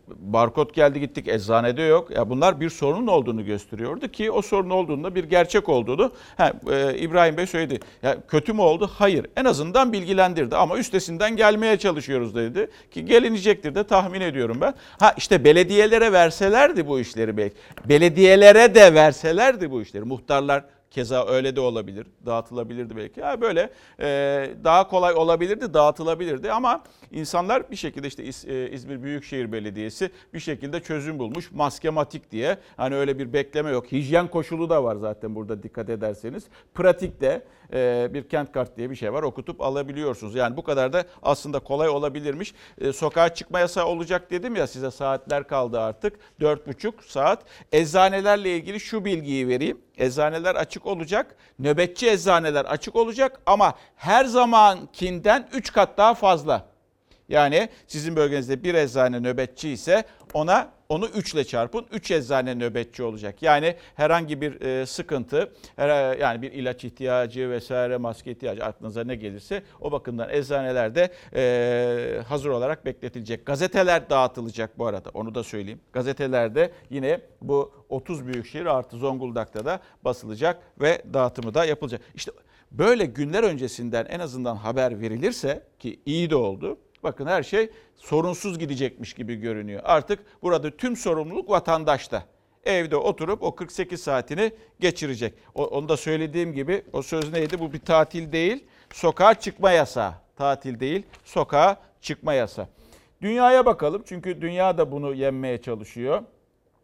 barkod geldi gittik eczanede yok. Ya bunlar bir sorunun olduğunu gösteriyordu ki o sorun olduğunda bir gerçek olduğunu ha, e, İbrahim Bey söyledi. Ya kötü mü oldu? Hayır. En azından bilgilendirdi ama üstesinden gelmeye çalışıyoruz dedi ki gelinecektir de tahmin ediyorum ben. Ha işte belediyelere verselerdi bu işleri belki. Belediyelere de verselerdi bu işleri. Muhtarlar Keza öyle de olabilir. Dağıtılabilirdi belki. Ya böyle e, daha kolay olabilirdi, dağıtılabilirdi ama insanlar bir şekilde işte İz, e, İzmir Büyükşehir Belediyesi bir şekilde çözüm bulmuş. Maskematik diye. Hani öyle bir bekleme yok. Hijyen koşulu da var zaten burada dikkat ederseniz. Pratikte bir kent kart diye bir şey var. Okutup alabiliyorsunuz. Yani bu kadar da aslında kolay olabilirmiş. E, sokağa çıkma yasağı olacak dedim ya size saatler kaldı artık. 4,5 saat. Eczanelerle ilgili şu bilgiyi vereyim. Eczaneler açık olacak. Nöbetçi eczaneler açık olacak ama her zamankinden 3 kat daha fazla. Yani sizin bölgenizde bir eczane nöbetçi ise ona onu 3 ile çarpın. 3 eczane nöbetçi olacak. Yani herhangi bir e, sıkıntı, her, yani bir ilaç ihtiyacı vesaire maske ihtiyacı aklınıza ne gelirse o bakımdan eczanelerde e, hazır olarak bekletilecek. Gazeteler dağıtılacak bu arada onu da söyleyeyim. Gazetelerde yine bu 30 büyükşehir artı Zonguldak'ta da basılacak ve dağıtımı da yapılacak. İşte böyle günler öncesinden en azından haber verilirse ki iyi de oldu. Bakın her şey sorunsuz gidecekmiş gibi görünüyor. Artık burada tüm sorumluluk vatandaşta. Evde oturup o 48 saatini geçirecek. O, onu da söylediğim gibi o söz neydi? Bu bir tatil değil. Sokağa çıkma yasağı. Tatil değil, sokağa çıkma yasağı. Dünyaya bakalım çünkü dünya da bunu yenmeye çalışıyor.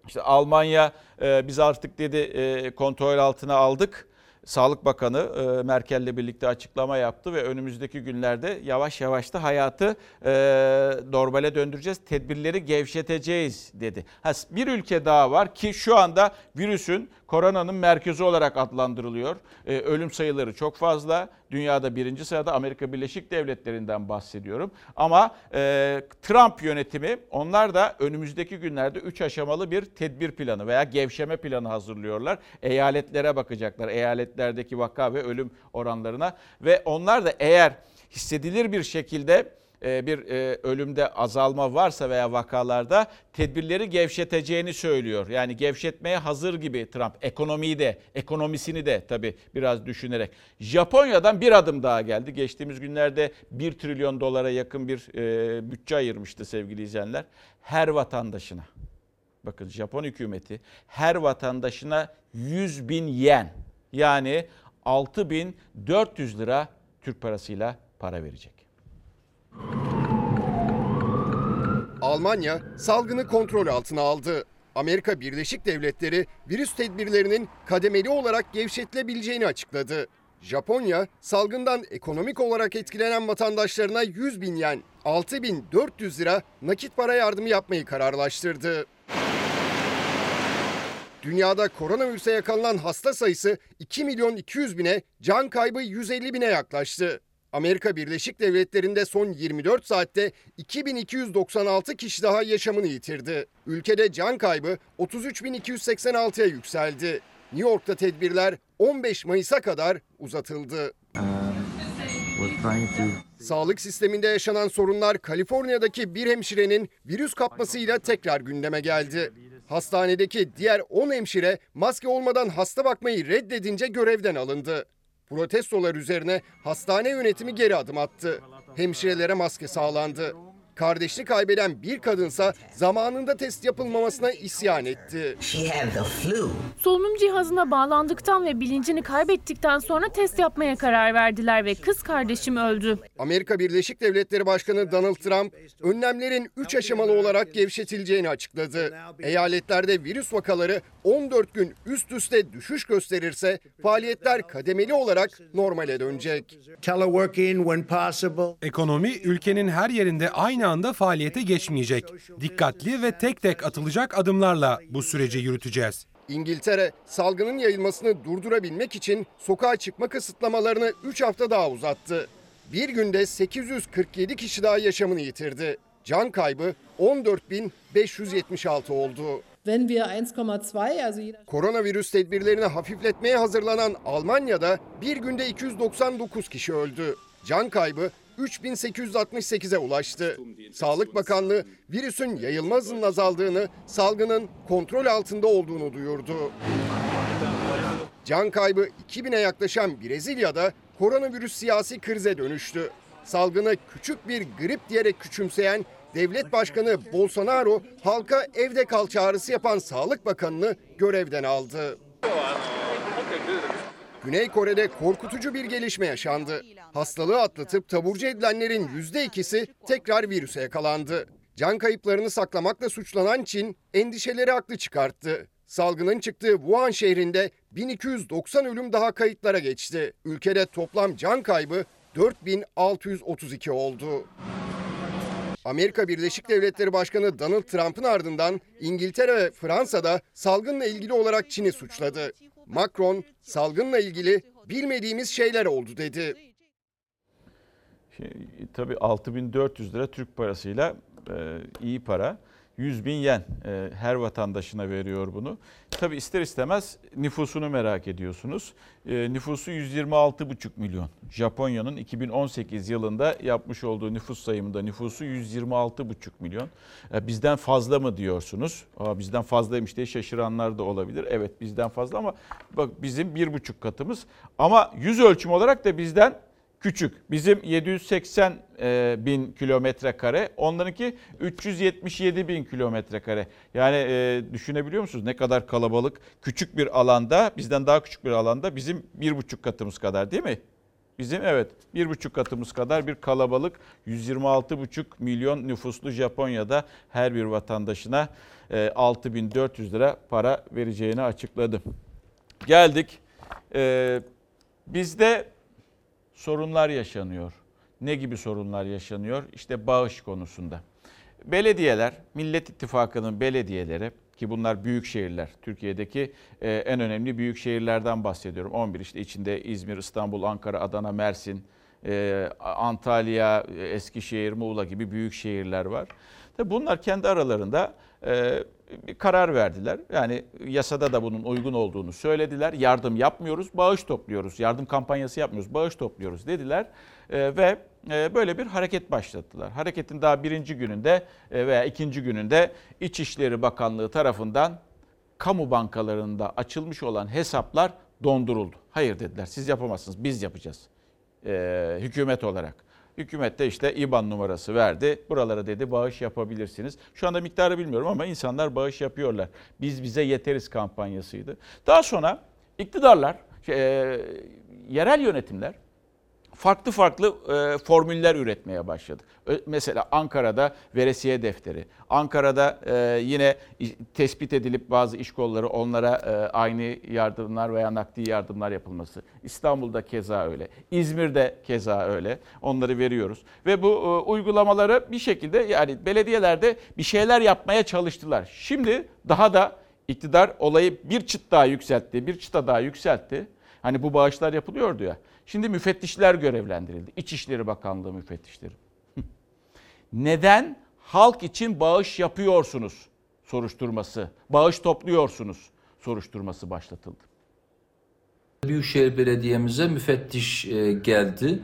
İşte Almanya e, biz artık dedi e, kontrol altına aldık. Sağlık Bakanı e, Merkel'le birlikte açıklama yaptı ve önümüzdeki günlerde yavaş yavaş da hayatı e, normale döndüreceğiz. Tedbirleri gevşeteceğiz dedi. Bir ülke daha var ki şu anda virüsün koronanın merkezi olarak adlandırılıyor. E, ölüm sayıları çok fazla. Dünyada birinci sırada Amerika Birleşik Devletleri'nden bahsediyorum. Ama e, Trump yönetimi onlar da önümüzdeki günlerde 3 aşamalı bir tedbir planı veya gevşeme planı hazırlıyorlar. Eyaletlere bakacaklar. Eyaletlerdeki vaka ve ölüm oranlarına ve onlar da eğer hissedilir bir şekilde bir e, ölümde azalma varsa veya vakalarda tedbirleri gevşeteceğini söylüyor. Yani gevşetmeye hazır gibi Trump. Ekonomiyi de, ekonomisini de tabii biraz düşünerek. Japonya'dan bir adım daha geldi. Geçtiğimiz günlerde 1 trilyon dolara yakın bir e, bütçe ayırmıştı sevgili izleyenler. Her vatandaşına. Bakın Japon hükümeti her vatandaşına 100 bin yen yani 6400 lira Türk parasıyla para verecek. Almanya salgını kontrol altına aldı. Amerika Birleşik Devletleri virüs tedbirlerinin kademeli olarak gevşetilebileceğini açıkladı. Japonya salgından ekonomik olarak etkilenen vatandaşlarına 100 bin yen, 6400 lira nakit para yardımı yapmayı kararlaştırdı. Dünyada koronavirüse yakalanan hasta sayısı 2 milyon 200 bine, can kaybı 150 bine yaklaştı. Amerika Birleşik Devletleri'nde son 24 saatte 2296 kişi daha yaşamını yitirdi. Ülkede can kaybı 33.286'ya yükseldi. New York'ta tedbirler 15 Mayıs'a kadar uzatıldı. Sağlık sisteminde yaşanan sorunlar Kaliforniya'daki bir hemşirenin virüs kapmasıyla tekrar gündeme geldi. Hastanedeki diğer 10 hemşire maske olmadan hasta bakmayı reddedince görevden alındı. Protestolar üzerine hastane yönetimi geri adım attı. Hemşirelere maske sağlandı. Kardeşini kaybeden bir kadınsa zamanında test yapılmamasına isyan etti. Solunum cihazına bağlandıktan ve bilincini kaybettikten sonra test yapmaya karar verdiler ve kız kardeşim öldü. Amerika Birleşik Devletleri Başkanı Donald Trump önlemlerin 3 aşamalı olarak gevşetileceğini açıkladı. Eyaletlerde virüs vakaları 14 gün üst üste düşüş gösterirse faaliyetler kademeli olarak normale dönecek. Ekonomi ülkenin her yerinde aynı anda faaliyete geçmeyecek. Dikkatli ve tek tek atılacak adımlarla bu süreci yürüteceğiz. İngiltere salgının yayılmasını durdurabilmek için sokağa çıkma kısıtlamalarını 3 hafta daha uzattı. Bir günde 847 kişi daha yaşamını yitirdi. Can kaybı 14.576 oldu. Wenn wir 1,2 also jeder Koronavirüs tedbirlerini hafifletmeye hazırlanan Almanya'da bir günde 299 kişi öldü. Can kaybı 3868'e ulaştı. Sağlık Bakanlığı virüsün yayılma hızının azaldığını, salgının kontrol altında olduğunu duyurdu. Can kaybı 2000'e yaklaşan Brezilya'da koronavirüs siyasi krize dönüştü. Salgını küçük bir grip diyerek küçümseyen devlet başkanı Bolsonaro halka evde kal çağrısı yapan Sağlık Bakanını görevden aldı. Güney Kore'de korkutucu bir gelişme yaşandı. Hastalığı atlatıp taburcu edilenlerin %2'si tekrar virüse yakalandı. Can kayıplarını saklamakla suçlanan Çin endişeleri haklı çıkarttı. Salgının çıktığı Wuhan şehrinde 1290 ölüm daha kayıtlara geçti. Ülkede toplam can kaybı 4632 oldu. Amerika Birleşik Devletleri Başkanı Donald Trump'ın ardından İngiltere ve Fransa'da salgınla ilgili olarak Çin'i suçladı. Macron, salgınla ilgili bilmediğimiz şeyler oldu dedi. Şimdi, tabii 6400 lira Türk parasıyla e, iyi para. 100 bin yen e, her vatandaşına veriyor bunu. Tabii ister istemez nüfusunu merak ediyorsunuz. E, nüfusu 126,5 milyon. Japonya'nın 2018 yılında yapmış olduğu nüfus sayımında nüfusu 126,5 milyon. E, bizden fazla mı diyorsunuz? Aa, bizden fazlaymış diye şaşıranlar da olabilir. Evet bizden fazla ama bak bizim bir buçuk katımız. Ama yüz ölçüm olarak da bizden küçük. Bizim 780 e, bin kilometre kare, onlarınki 377 bin kilometre kare. Yani e, düşünebiliyor musunuz ne kadar kalabalık? Küçük bir alanda, bizden daha küçük bir alanda bizim bir buçuk katımız kadar değil mi? Bizim evet bir buçuk katımız kadar bir kalabalık 126,5 milyon nüfuslu Japonya'da her bir vatandaşına e, 6400 lira para vereceğini açıkladı. Geldik. E, bizde sorunlar yaşanıyor. Ne gibi sorunlar yaşanıyor? İşte bağış konusunda. Belediyeler, Millet İttifakı'nın belediyeleri ki bunlar büyük şehirler. Türkiye'deki e, en önemli büyük şehirlerden bahsediyorum. 11 işte içinde İzmir, İstanbul, Ankara, Adana, Mersin, e, Antalya, Eskişehir, Muğla gibi büyük şehirler var. Bunlar kendi aralarında e, bir karar verdiler. Yani yasada da bunun uygun olduğunu söylediler. Yardım yapmıyoruz, bağış topluyoruz. Yardım kampanyası yapmıyoruz, bağış topluyoruz dediler. E, ve e, böyle bir hareket başlattılar. Hareketin daha birinci gününde e, veya ikinci gününde İçişleri Bakanlığı tarafından kamu bankalarında açılmış olan hesaplar donduruldu. Hayır dediler siz yapamazsınız biz yapacağız e, hükümet olarak. Hükümet de işte IBAN numarası verdi. Buralara dedi bağış yapabilirsiniz. Şu anda miktarı bilmiyorum ama insanlar bağış yapıyorlar. Biz bize yeteriz kampanyasıydı. Daha sonra iktidarlar, şey, e, yerel yönetimler farklı farklı e, formüller üretmeye başladı. Ö, mesela Ankara'da veresiye defteri, Ankara'da e, yine tespit edilip bazı iş kolları onlara e, aynı yardımlar veya nakdi yardımlar yapılması. İstanbul'da keza öyle, İzmir'de keza öyle. Onları veriyoruz ve bu e, uygulamaları bir şekilde yani belediyelerde bir şeyler yapmaya çalıştılar. Şimdi daha da iktidar olayı bir çıt daha yükseltti, bir çıta daha yükseltti. Hani bu bağışlar yapılıyordu ya. Şimdi müfettişler görevlendirildi. İçişleri Bakanlığı müfettişleri. [laughs] Neden halk için bağış yapıyorsunuz soruşturması, bağış topluyorsunuz soruşturması başlatıldı. Büyükşehir Belediye'mize müfettiş e, geldi.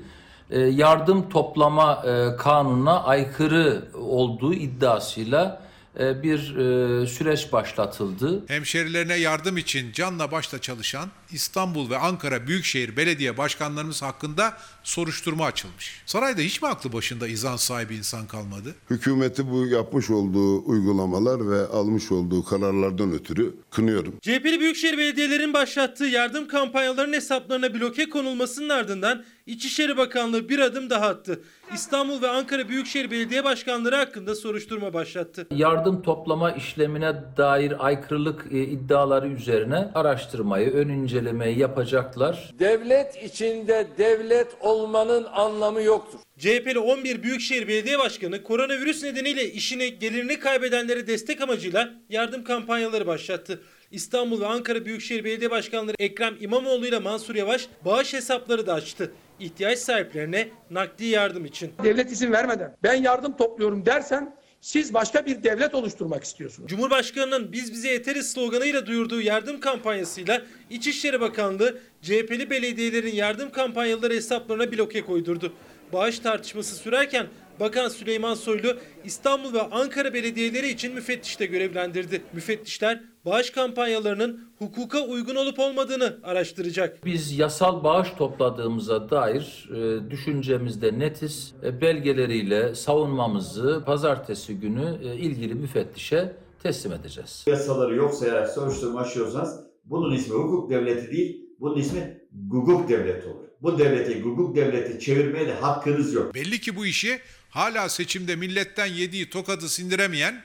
E, yardım toplama e, kanununa aykırı olduğu iddiasıyla bir e, süreç başlatıldı. Hemşerilerine yardım için canla başla çalışan İstanbul ve Ankara Büyükşehir Belediye Başkanlarımız hakkında soruşturma açılmış. Sarayda hiç mi aklı başında izan sahibi insan kalmadı? Hükümeti bu yapmış olduğu uygulamalar ve almış olduğu kararlardan ötürü kınıyorum. CHP'li Büyükşehir Belediyelerinin başlattığı yardım kampanyalarının hesaplarına bloke konulmasının ardından İçişleri Bakanlığı bir adım daha attı. İstanbul ve Ankara Büyükşehir Belediye Başkanları hakkında soruşturma başlattı. Yardım toplama işlemine dair aykırılık e, iddiaları üzerine araştırmayı, ön incelemeyi yapacaklar. Devlet içinde devlet olmanın anlamı yoktur. CHP'li 11 Büyükşehir Belediye Başkanı koronavirüs nedeniyle işini gelirini kaybedenlere destek amacıyla yardım kampanyaları başlattı. İstanbul ve Ankara Büyükşehir Belediye Başkanları Ekrem İmamoğlu ile Mansur Yavaş bağış hesapları da açtı. İhtiyaç sahiplerine nakdi yardım için. Devlet izin vermeden ben yardım topluyorum dersen siz başka bir devlet oluşturmak istiyorsunuz. Cumhurbaşkanının biz bize yeteriz sloganıyla duyurduğu yardım kampanyasıyla İçişleri Bakanlığı CHP'li belediyelerin yardım kampanyaları hesaplarına bloke koydurdu. Bağış tartışması sürerken Bakan Süleyman Soylu İstanbul ve Ankara belediyeleri için müfettişte görevlendirdi. Müfettişler bağış kampanyalarının hukuka uygun olup olmadığını araştıracak. Biz yasal bağış topladığımıza dair e, düşüncemizde netiz. E, belgeleriyle savunmamızı pazartesi günü e, ilgili müfettişe teslim edeceğiz. Yasaları yok sayarak soruşturma açıyorsanız bunun ismi hukuk devleti değil, bunun ismi guguk devleti olur. Bu devleti guguk devleti çevirmeye de hakkınız yok. Belli ki bu işi hala seçimde milletten yediği tokadı sindiremeyen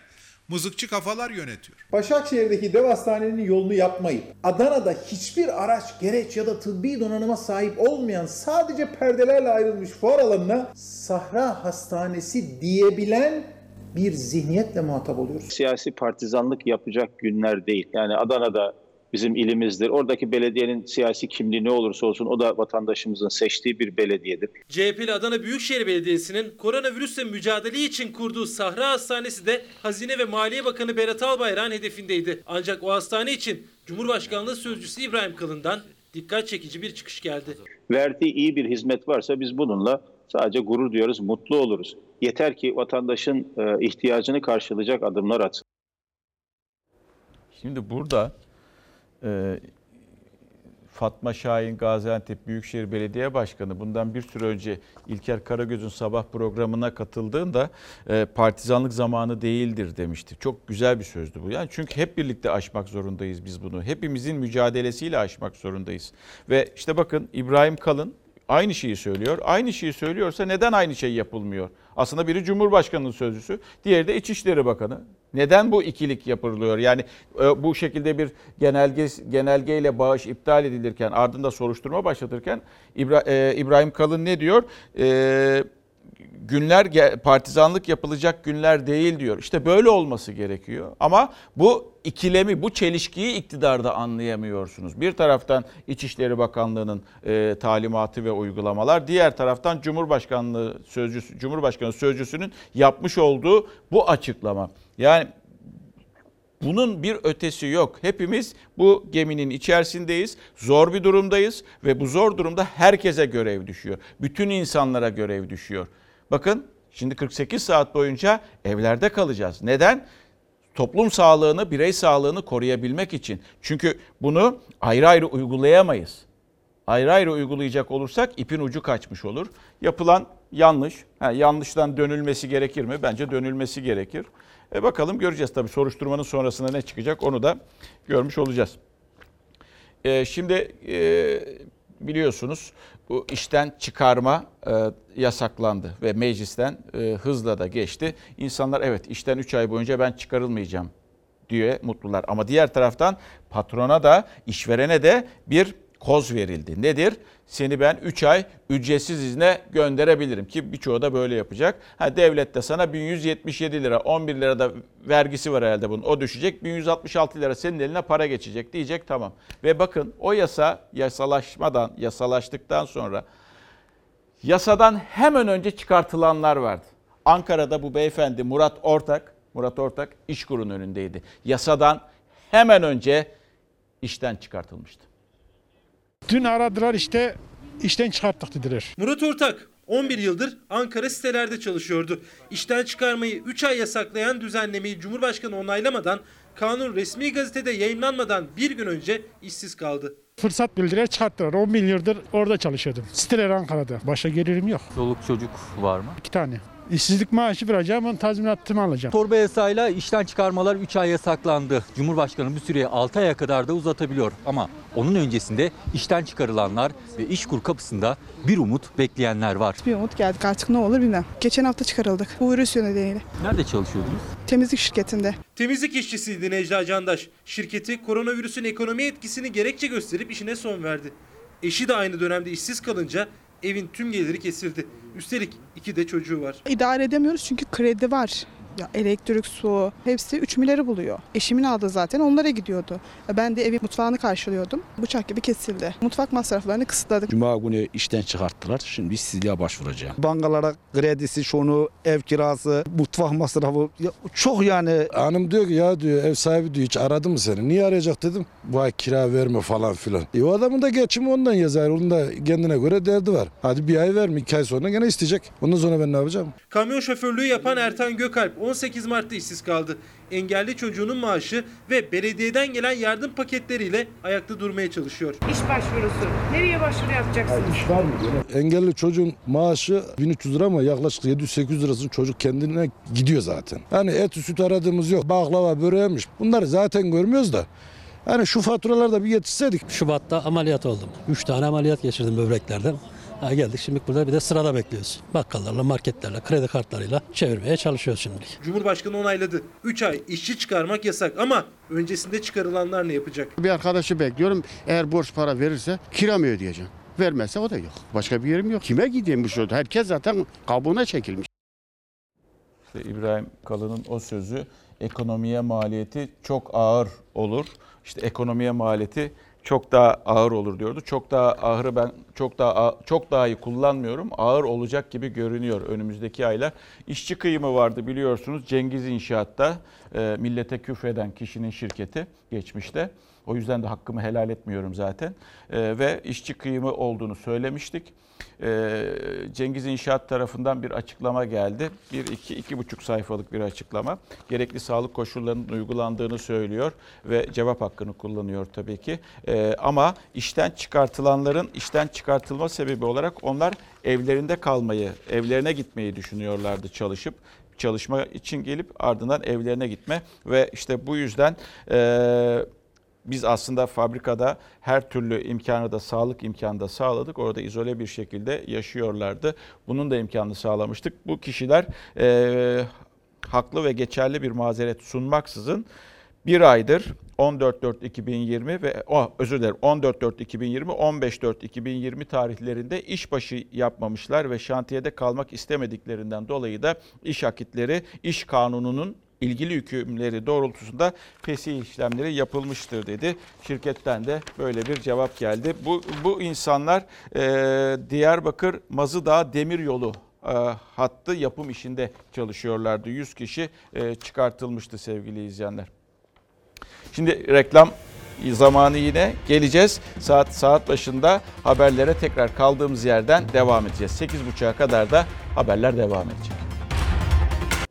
mızıkçı kafalar yönetiyor. Başakşehir'deki dev hastanenin yolunu yapmayıp Adana'da hiçbir araç, gereç ya da tıbbi donanıma sahip olmayan sadece perdelerle ayrılmış fuar alanına Sahra Hastanesi diyebilen bir zihniyetle muhatap oluyoruz. Siyasi partizanlık yapacak günler değil. Yani Adana'da bizim ilimizdir. Oradaki belediyenin siyasi kimliği ne olursa olsun o da vatandaşımızın seçtiği bir belediyedir. CHP'li Adana Büyükşehir Belediyesi'nin koronavirüsle mücadele için kurduğu Sahra Hastanesi de Hazine ve Maliye Bakanı Berat Albayrak'ın hedefindeydi. Ancak o hastane için Cumhurbaşkanlığı Sözcüsü İbrahim Kalın'dan dikkat çekici bir çıkış geldi. Verdiği iyi bir hizmet varsa biz bununla sadece gurur duyarız, mutlu oluruz. Yeter ki vatandaşın e, ihtiyacını karşılayacak adımlar atsın. Şimdi burada e, Fatma Şahin Gaziantep Büyükşehir Belediye Başkanı bundan bir süre önce İlker Karagöz'ün sabah programına katıldığında e, partizanlık zamanı değildir demişti. Çok güzel bir sözdü bu. Yani çünkü hep birlikte aşmak zorundayız biz bunu. Hepimizin mücadelesiyle aşmak zorundayız. Ve işte bakın İbrahim Kalın aynı şeyi söylüyor. Aynı şeyi söylüyorsa neden aynı şey yapılmıyor? Aslında biri Cumhurbaşkanı'nın sözcüsü, diğeri de İçişleri Bakanı. Neden bu ikilik yapılıyor? Yani e, bu şekilde bir genelge genelgeyle bağış iptal edilirken, ardında soruşturma başlatırken e, İbrahim Kalın ne diyor? E, günler partizanlık yapılacak günler değil diyor. İşte böyle olması gerekiyor. Ama bu ikilemi, bu çelişkiyi iktidarda anlayamıyorsunuz. Bir taraftan İçişleri Bakanlığı'nın e, talimatı ve uygulamalar, diğer taraftan Cumhurbaşkanlığı sözcüsü, Cumhurbaşkanı sözcüsünün yapmış olduğu bu açıklama. Yani bunun bir ötesi yok. Hepimiz bu geminin içerisindeyiz. Zor bir durumdayız ve bu zor durumda herkese görev düşüyor. Bütün insanlara görev düşüyor. Bakın şimdi 48 saat boyunca evlerde kalacağız. Neden? Toplum sağlığını, birey sağlığını koruyabilmek için. Çünkü bunu ayrı ayrı uygulayamayız. Ayrı ayrı uygulayacak olursak ipin ucu kaçmış olur. Yapılan yanlış. Ha, yanlıştan dönülmesi gerekir mi? Bence dönülmesi gerekir. E bakalım göreceğiz tabii soruşturmanın sonrasında ne çıkacak onu da görmüş olacağız. E, şimdi e, biliyorsunuz bu işten çıkarma e, yasaklandı ve meclisten e, hızla da geçti. İnsanlar evet işten 3 ay boyunca ben çıkarılmayacağım diye mutlular. Ama diğer taraftan patrona da işverene de bir koz verildi. Nedir? Seni ben 3 ay ücretsiz izne gönderebilirim ki birçoğu da böyle yapacak. Ha devlet de sana 1177 lira, 11 lira da vergisi var herhalde bunun. O düşecek. 1166 lira senin eline para geçecek diyecek tamam. Ve bakın o yasa yasalaşmadan, yasalaştıktan sonra yasadan hemen önce çıkartılanlar vardı. Ankara'da bu beyefendi Murat Ortak, Murat Ortak İşkur'un önündeydi. Yasadan hemen önce işten çıkartılmıştı. Dün aradılar işte işten çıkarttık dediler. Murat Ortak 11 yıldır Ankara sitelerde çalışıyordu. İşten çıkarmayı 3 ay yasaklayan düzenlemeyi Cumhurbaşkanı onaylamadan kanun resmi gazetede yayınlanmadan bir gün önce işsiz kaldı. Fırsat bildirer çıkarttılar. 10 bin yıldır orada çalışıyordum. Siteler Ankara'da. Başka gelirim yok. Çoluk çocuk var mı? İki tane. İşsizlik maaşı vereceğim, ben tazminatımı alacağım. Torba yasayla işten çıkarmalar 3 ay yasaklandı. Cumhurbaşkanı bu süreyi 6 aya kadar da uzatabiliyor. Ama onun öncesinde işten çıkarılanlar ve işkur kapısında bir umut bekleyenler var. Bir umut geldik artık ne olur bilmem. Geçen hafta çıkarıldık bu virüs nedeniyle. Nerede çalışıyordunuz? Temizlik şirketinde. Temizlik işçisiydi Necla Candaş. Şirketi koronavirüsün ekonomi etkisini gerekçe gösterip işine son verdi. Eşi de aynı dönemde işsiz kalınca evin tüm geliri kesildi. Üstelik iki de çocuğu var. İdare edemiyoruz çünkü kredi var. Ya elektrik, su hepsi 3 milyarı buluyor. Eşimin aldığı zaten onlara gidiyordu. Ben de evin mutfağını karşılıyordum. Bıçak gibi kesildi. Mutfak masraflarını kısıtladık. Cuma günü işten çıkarttılar. Şimdi işsizliğe başvuracağım. Bankalara kredisi, şunu, ev kirası, mutfak masrafı ya çok yani. Hanım diyor ki ya diyor ev sahibi diyor hiç aradı mı seni? Niye arayacak dedim. Vay kira verme falan filan. E o adamın da geçimi ondan yazar. Onun da kendine göre derdi var. Hadi bir ay verme iki ay sonra gene isteyecek. Ondan sonra ben ne yapacağım? Kamyon şoförlüğü yapan Ertan Gökalp 18 Mart'ta işsiz kaldı. Engelli çocuğunun maaşı ve belediyeden gelen yardım paketleriyle ayakta durmaya çalışıyor. İş başvurusu. Nereye başvuru yapacaksınız? iş var mı? Engelli çocuğun maaşı 1300 lira ama yaklaşık 700-800 lirasını çocuk kendine gidiyor zaten. Yani et süt aradığımız yok. Baklava böreğmiş. Bunları zaten görmüyoruz da. Yani şu faturalarda bir yetişseydik. Şubat'ta ameliyat oldum. 3 tane ameliyat geçirdim böbreklerden. Ha geldik şimdi burada bir de sırada bekliyoruz. Bakkallarla, marketlerle, kredi kartlarıyla çevirmeye çalışıyoruz şimdilik. Cumhurbaşkanı onayladı. 3 ay işçi çıkarmak yasak ama öncesinde çıkarılanlar ne yapacak? Bir arkadaşı bekliyorum. Eğer borç para verirse kira mı ödeyeceğim? Vermezse o da yok. Başka bir yerim yok. Kime gideyim bu şurada? Herkes zaten kabuğuna çekilmiş. İşte İbrahim Kalın'ın o sözü ekonomiye maliyeti çok ağır olur. İşte ekonomiye maliyeti çok daha ağır olur diyordu. Çok daha ağırı ben çok daha çok daha iyi kullanmıyorum. Ağır olacak gibi görünüyor önümüzdeki aylar. İşçi kıyımı vardı biliyorsunuz. Cengiz İnşaat'ta e, millete küfreden kişinin şirketi geçmişte. O yüzden de hakkımı helal etmiyorum zaten. E, ve işçi kıyımı olduğunu söylemiştik. E, Cengiz İnşaat tarafından bir açıklama geldi. Bir, iki, iki buçuk sayfalık bir açıklama. Gerekli sağlık koşullarının uygulandığını söylüyor ve cevap hakkını kullanıyor tabii ki. E, ama işten çıkartılanların işten çıkartılma sebebi olarak onlar evlerinde kalmayı, evlerine gitmeyi düşünüyorlardı çalışıp çalışma için gelip ardından evlerine gitme ve işte bu yüzden e, biz aslında fabrikada her türlü imkanı da sağlık imkanı da sağladık. Orada izole bir şekilde yaşıyorlardı. Bunun da imkanını sağlamıştık. Bu kişiler e, haklı ve geçerli bir mazeret sunmaksızın bir aydır 14.4.2020 ve oh, özür dilerim 14.4.2020, 15.4.2020 tarihlerinde işbaşı yapmamışlar ve şantiyede kalmak istemediklerinden dolayı da iş akitleri iş kanununun ilgili hükümleri doğrultusunda fesih işlemleri yapılmıştır dedi. Şirketten de böyle bir cevap geldi. Bu, bu insanlar e, Diyarbakır Mazıdağ Demiryolu e, hattı yapım işinde çalışıyorlardı. 100 kişi e, çıkartılmıştı sevgili izleyenler. Şimdi reklam zamanı yine geleceğiz. Saat saat başında haberlere tekrar kaldığımız yerden devam edeceğiz. 8.30'a kadar da haberler devam edecek.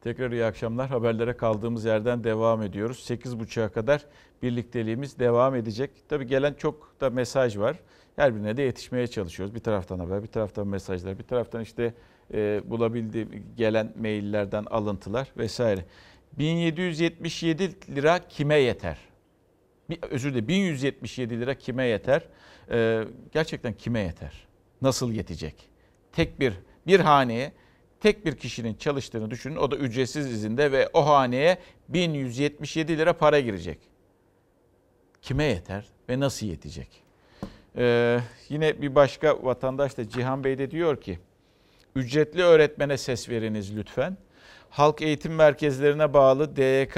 Tekrar iyi akşamlar. Haberlere kaldığımız yerden devam ediyoruz. 8.30'a kadar birlikteliğimiz devam edecek. Tabii gelen çok da mesaj var. Her birine de yetişmeye çalışıyoruz. Bir taraftan haber, bir taraftan mesajlar, bir taraftan işte e, bulabildiğim gelen maillerden alıntılar vesaire. 1777 lira kime yeter? Bir, özür dilerim 1177 lira kime yeter? Ee, gerçekten kime yeter? Nasıl yetecek? Tek bir bir haneye tek bir kişinin çalıştığını düşünün. O da ücretsiz izinde ve o haneye 1177 lira para girecek. Kime yeter ve nasıl yetecek? Ee, yine bir başka vatandaş da Cihan Bey de diyor ki ücretli öğretmene ses veriniz lütfen. Halk eğitim merkezlerine bağlı DYK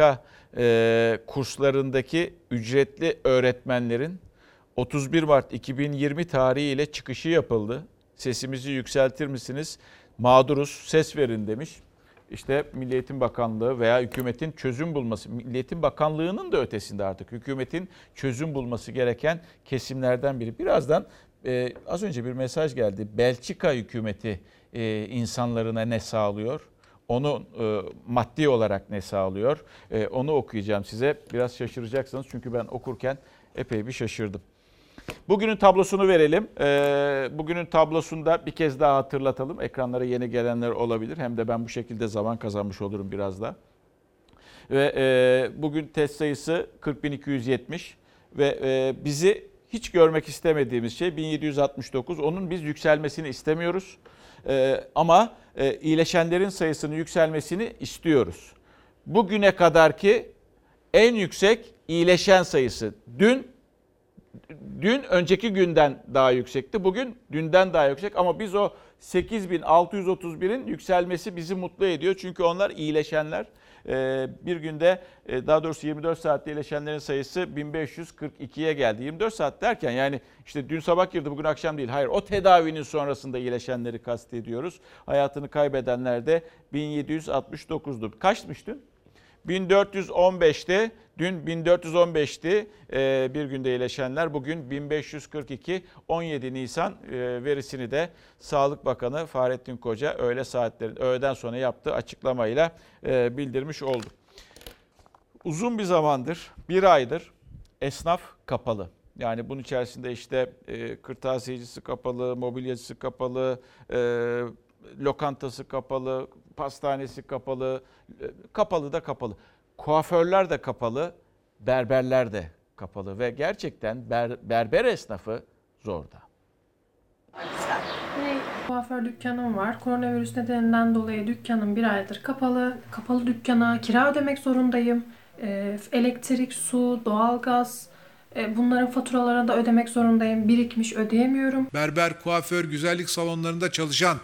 e, kurslarındaki ücretli öğretmenlerin 31 Mart 2020 tarihiyle çıkışı yapıldı. Sesimizi yükseltir misiniz? Mağduruz, ses verin demiş. İşte Milli Eğitim Bakanlığı veya hükümetin çözüm bulması, Milli Eğitim Bakanlığı'nın da ötesinde artık hükümetin çözüm bulması gereken kesimlerden biri. Birazdan e, az önce bir mesaj geldi. Belçika hükümeti e, insanlarına ne sağlıyor? Onu e, maddi olarak ne sağlıyor? E, onu okuyacağım size. Biraz şaşıracaksınız çünkü ben okurken epey bir şaşırdım. Bugünün tablosunu verelim. E, bugünün tablosunda bir kez daha hatırlatalım. Ekranlara yeni gelenler olabilir. Hem de ben bu şekilde zaman kazanmış olurum biraz da. Ve e, bugün test sayısı 40.270 ve e, bizi hiç görmek istemediğimiz şey 1769. Onun biz yükselmesini istemiyoruz. E, ama iyileşenlerin sayısının yükselmesini istiyoruz. Bugüne kadarki en yüksek iyileşen sayısı dün dün önceki günden daha yüksekti. Bugün dünden daha yüksek ama biz o 8631'in yükselmesi bizi mutlu ediyor. Çünkü onlar iyileşenler. Ee, bir günde e, daha doğrusu 24 saatte iyileşenlerin sayısı 1542'ye geldi. 24 saat derken yani işte dün sabah girdi bugün akşam değil. Hayır o tedavinin sonrasında iyileşenleri kastediyoruz. Hayatını kaybedenler de 1769'du. Kaçmış dün? 1415'te, dün 1415'ti e, bir günde iyileşenler. Bugün 1542, 17 Nisan e, verisini de Sağlık Bakanı Fahrettin Koca öğle saatleri, öğleden sonra yaptığı açıklamayla e, bildirmiş oldu. Uzun bir zamandır, bir aydır esnaf kapalı. Yani bunun içerisinde işte e, kırtasiyecisi kapalı, mobilyacısı kapalı, e, lokantası kapalı, pastanesi kapalı, e, kapalı da kapalı. Kuaförler de kapalı, berberler de kapalı ve gerçekten ber, berber esnafı zorda. Kuaför dükkanım var. Koronavirüs nedeninden dolayı dükkanım bir aydır kapalı. Kapalı dükkana kira ödemek zorundayım. Ee, elektrik, su, doğalgaz e, bunların faturalarını da ödemek zorundayım. Birikmiş ödeyemiyorum. Berber, kuaför, güzellik salonlarında çalışan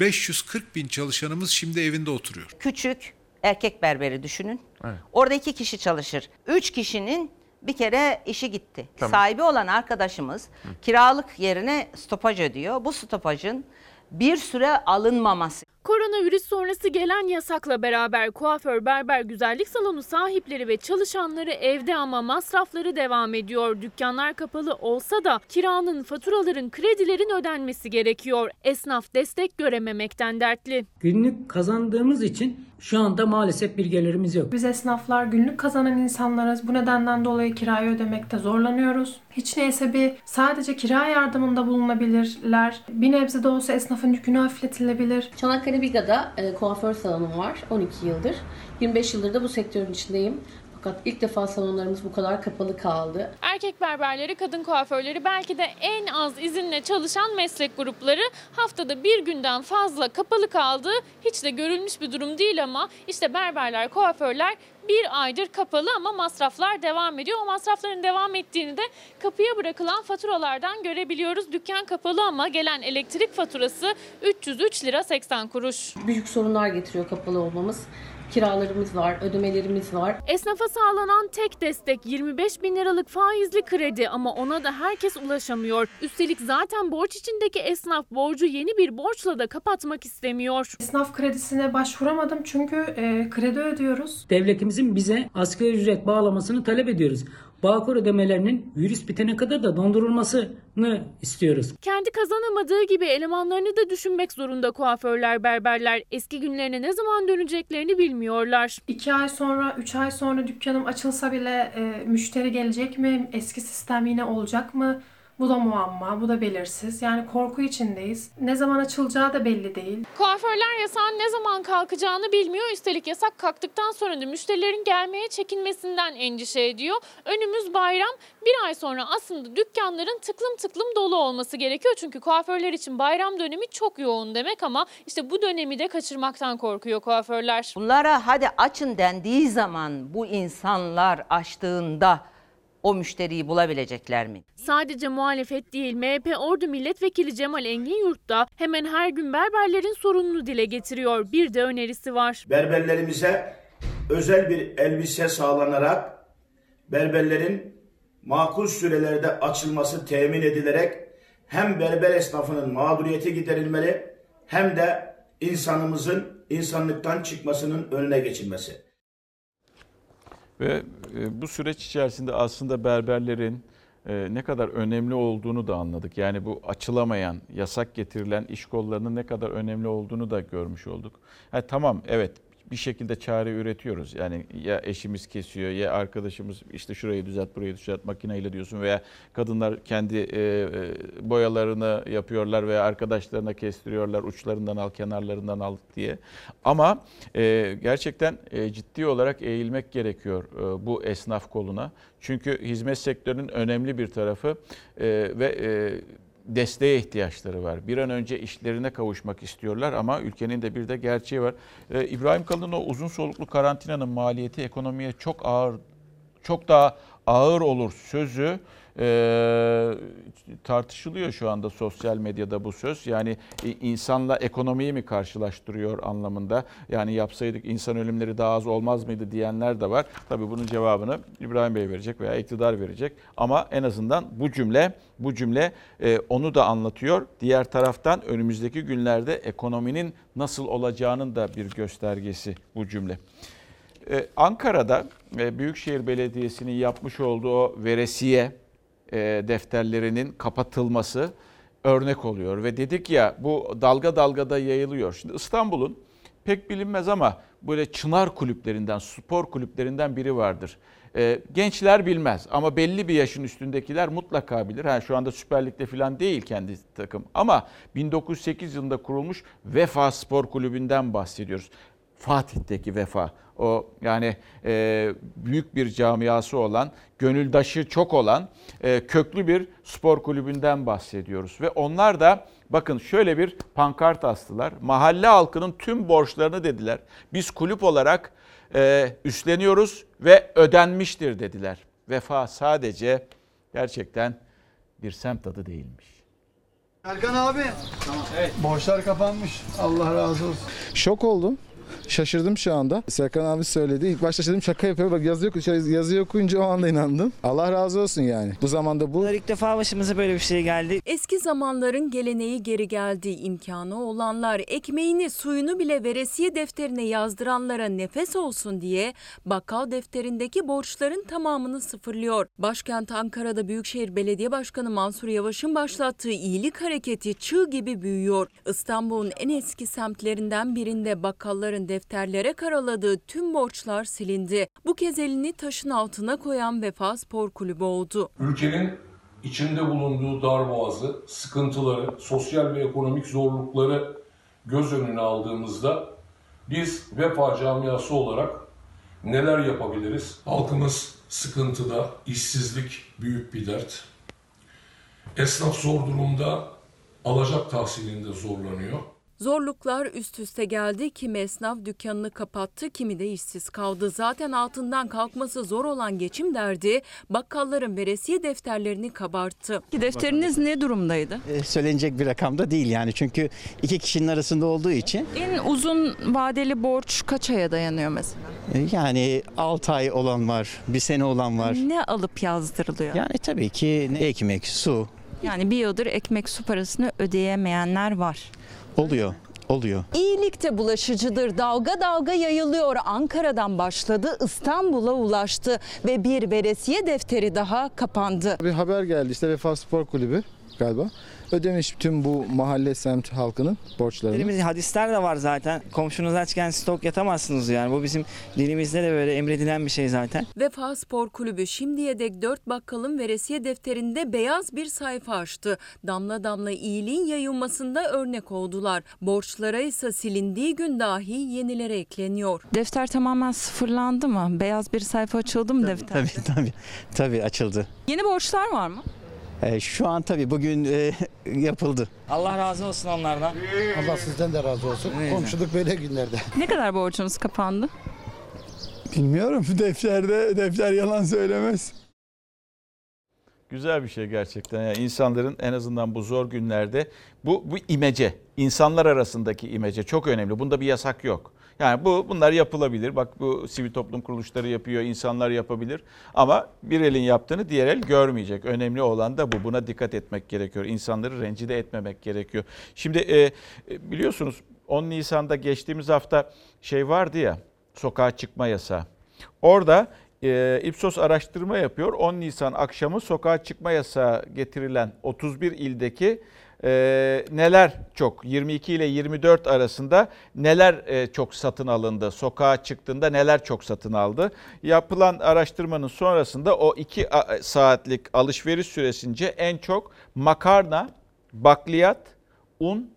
540 bin çalışanımız şimdi evinde oturuyor. Küçük erkek berberi düşünün. Evet. Orada iki kişi çalışır. Üç kişinin bir kere işi gitti. Tamam. Sahibi olan arkadaşımız kiralık yerine stopaj ödüyor. Bu stopajın bir süre alınmaması. Koronavirüs sonrası gelen yasakla beraber kuaför, berber, güzellik salonu sahipleri ve çalışanları evde ama masrafları devam ediyor. Dükkanlar kapalı olsa da kiranın, faturaların, kredilerin ödenmesi gerekiyor. Esnaf destek görememekten dertli. Günlük kazandığımız için şu anda maalesef bir gelirimiz yok. Biz esnaflar günlük kazanan insanlarız. Bu nedenden dolayı kirayı ödemekte zorlanıyoruz. Hiç neyse bir sadece kira yardımında bulunabilirler. Bir nebze de olsa esnafın yükünü hafifletilebilir. Çanakkale Biga'da e, kuaför salonum var 12 yıldır. 25 yıldır da bu sektörün içindeyim. Fakat ilk defa salonlarımız bu kadar kapalı kaldı. Erkek berberleri, kadın kuaförleri belki de en az izinle çalışan meslek grupları haftada bir günden fazla kapalı kaldı. Hiç de görülmüş bir durum değil ama işte berberler, kuaförler bir aydır kapalı ama masraflar devam ediyor. O masrafların devam ettiğini de kapıya bırakılan faturalardan görebiliyoruz. Dükkan kapalı ama gelen elektrik faturası 303 lira 80 kuruş. Büyük sorunlar getiriyor kapalı olmamız. Kiralarımız var, ödemelerimiz var. Esnafa sağlanan tek destek 25 bin liralık faizli kredi ama ona da herkes ulaşamıyor. Üstelik zaten borç içindeki esnaf borcu yeni bir borçla da kapatmak istemiyor. Esnaf kredisine başvuramadım çünkü e, kredi ödüyoruz. Devletimizin bize asgari ücret bağlamasını talep ediyoruz. Bağkur ödemelerinin virüs bitene kadar da dondurulmasını istiyoruz. Kendi kazanamadığı gibi elemanlarını da düşünmek zorunda kuaförler, berberler. Eski günlerine ne zaman döneceklerini bilmiyorlar. İki ay sonra, üç ay sonra dükkanım açılsa bile e, müşteri gelecek mi? Eski sistem yine olacak mı? Bu da muamma, bu da belirsiz. Yani korku içindeyiz. Ne zaman açılacağı da belli değil. Kuaförler yasağın ne zaman kalkacağını bilmiyor. Üstelik yasak kalktıktan sonra da müşterilerin gelmeye çekinmesinden endişe ediyor. Önümüz bayram. Bir ay sonra aslında dükkanların tıklım tıklım dolu olması gerekiyor. Çünkü kuaförler için bayram dönemi çok yoğun demek ama işte bu dönemi de kaçırmaktan korkuyor kuaförler. Bunlara hadi açın dendiği zaman bu insanlar açtığında o müşteriyi bulabilecekler mi? Sadece muhalefet değil MHP Ordu Milletvekili Cemal Engin Yurt da hemen her gün berberlerin sorununu dile getiriyor. Bir de önerisi var. Berberlerimize özel bir elbise sağlanarak berberlerin makul sürelerde açılması temin edilerek hem berber esnafının mağduriyeti giderilmeli hem de insanımızın insanlıktan çıkmasının önüne geçilmesi. Ve e, bu süreç içerisinde aslında berberlerin, e, ne kadar önemli olduğunu da anladık. Yani bu açılamayan, yasak getirilen iş kollarının ne kadar önemli olduğunu da görmüş olduk. Ha, tamam evet bir şekilde çare üretiyoruz. Yani ya eşimiz kesiyor ya arkadaşımız işte şurayı düzelt burayı düzelt makineyle diyorsun veya kadınlar kendi e, e, boyalarını yapıyorlar veya arkadaşlarına kestiriyorlar uçlarından al kenarlarından al diye. Ama e, gerçekten e, ciddi olarak eğilmek gerekiyor e, bu esnaf koluna. Çünkü hizmet sektörünün önemli bir tarafı e, ve e, desteğe ihtiyaçları var. Bir an önce işlerine kavuşmak istiyorlar ama ülkenin de bir de gerçeği var. Ee, İbrahim Kalın o uzun soluklu karantinanın maliyeti ekonomiye çok ağır, çok daha ağır olur sözü e, tartışılıyor şu anda sosyal medyada bu söz. Yani e, insanla ekonomiyi mi karşılaştırıyor anlamında. Yani yapsaydık insan ölümleri daha az olmaz mıydı diyenler de var. Tabii bunun cevabını İbrahim Bey verecek veya iktidar verecek. Ama en azından bu cümle bu cümle e, onu da anlatıyor. Diğer taraftan önümüzdeki günlerde ekonominin nasıl olacağının da bir göstergesi bu cümle. Ee, Ankara'da e, Büyükşehir Belediyesi'nin yapmış olduğu veresiye e, defterlerinin kapatılması örnek oluyor. Ve dedik ya bu dalga dalga da yayılıyor. Şimdi İstanbul'un pek bilinmez ama böyle çınar kulüplerinden, spor kulüplerinden biri vardır. E, gençler bilmez ama belli bir yaşın üstündekiler mutlaka bilir. Ha, şu anda Süper Lig'de falan değil kendi takım ama 1908 yılında kurulmuş Vefa Spor Kulübü'nden bahsediyoruz. Fatih'teki Vefa. O yani e, büyük bir camiası olan, gönüldaşı çok olan e, köklü bir spor kulübünden bahsediyoruz. Ve onlar da bakın şöyle bir pankart astılar. Mahalle halkının tüm borçlarını dediler. Biz kulüp olarak e, üstleniyoruz ve ödenmiştir dediler. Vefa sadece gerçekten bir semt adı değilmiş. Erkan abi. Tamam. Evet. Borçlar kapanmış. Allah razı olsun. Şok oldum. Şaşırdım şu anda. Serkan abi söyledi. İlk başta dedim şaka yapıyor. Bak yazı, yok, yazı okuyunca o anda inandım. Allah razı olsun yani. Bu zamanda bu. İlk defa başımıza böyle bir şey geldi. Eski zamanların geleneği geri geldi. İmkanı olanlar ekmeğini suyunu bile veresiye defterine yazdıranlara nefes olsun diye bakkal defterindeki borçların tamamını sıfırlıyor. Başkent Ankara'da Büyükşehir Belediye Başkanı Mansur Yavaş'ın başlattığı iyilik hareketi çığ gibi büyüyor. İstanbul'un en eski semtlerinden birinde bakkalların defterlere karaladığı tüm borçlar silindi. Bu kez elini taşın altına koyan Vefa Spor Kulübü oldu. Ülkenin içinde bulunduğu darboğazı, sıkıntıları, sosyal ve ekonomik zorlukları göz önüne aldığımızda biz Vefa camiası olarak neler yapabiliriz? Halkımız sıkıntıda, işsizlik büyük bir dert. Esnaf zor durumda, alacak tahsilinde zorlanıyor. Zorluklar üst üste geldi. Kimi esnaf dükkanını kapattı, kimi de işsiz kaldı. Zaten altından kalkması zor olan geçim derdi bakkalların veresiye defterlerini kabarttı. Defteriniz ne durumdaydı? E, söylenecek bir rakamda değil yani çünkü iki kişinin arasında olduğu için. En uzun vadeli borç kaç aya dayanıyor mesela? E, yani 6 ay olan var, bir sene olan var. Ne alıp yazdırılıyor? Yani tabii ki ekmek, su. Yani bir yıldır ekmek su parasını ödeyemeyenler var. Oluyor. Oluyor. İyilik de bulaşıcıdır. Dalga dalga yayılıyor. Ankara'dan başladı, İstanbul'a ulaştı ve bir veresiye defteri daha kapandı. Bir haber geldi işte Vefa Spor Kulübü galiba. Ödemiş tüm bu mahalle semt halkının borçlarını. Dinimizde hadisler de var zaten. Komşunuz açken stok yatamazsınız yani. Bu bizim dinimizde de böyle emredilen bir şey zaten. Vefa Spor Kulübü şimdiye dek 4 bakkalın veresiye defterinde beyaz bir sayfa açtı. Damla damla iyiliğin yayılmasında örnek oldular. Borçlara ise silindiği gün dahi yenilere ekleniyor. Defter tamamen sıfırlandı mı? Beyaz bir sayfa açıldı mı defter? Tabii tabii. Tabii açıldı. Yeni borçlar var mı? E, şu an tabii bugün e, [laughs] yapıldı. Allah razı olsun onlardan. Allah sizden de razı olsun. Komşuluk böyle günlerde. Ne kadar borcunuz kapandı? Bilmiyorum. [laughs] Defterde defter yalan söylemez. Güzel bir şey gerçekten. Yani insanların en azından bu zor günlerde bu bu imece, insanlar arasındaki imece çok önemli. Bunda bir yasak yok. Yani bu bunlar yapılabilir. Bak bu sivil toplum kuruluşları yapıyor, insanlar yapabilir. Ama bir elin yaptığını diğer el görmeyecek. Önemli olan da bu. Buna dikkat etmek gerekiyor. İnsanları rencide etmemek gerekiyor. Şimdi e, biliyorsunuz 10 Nisan'da geçtiğimiz hafta şey vardı ya, sokağa çıkma yasağı. Orada e, Ipsos araştırma yapıyor. 10 Nisan akşamı sokağa çıkma yasağı getirilen 31 ildeki e, neler çok 22 ile 24 arasında neler e, çok satın alındı? Sokağa çıktığında neler çok satın aldı? Yapılan araştırmanın sonrasında o 2 saatlik alışveriş süresince en çok makarna, bakliyat, un,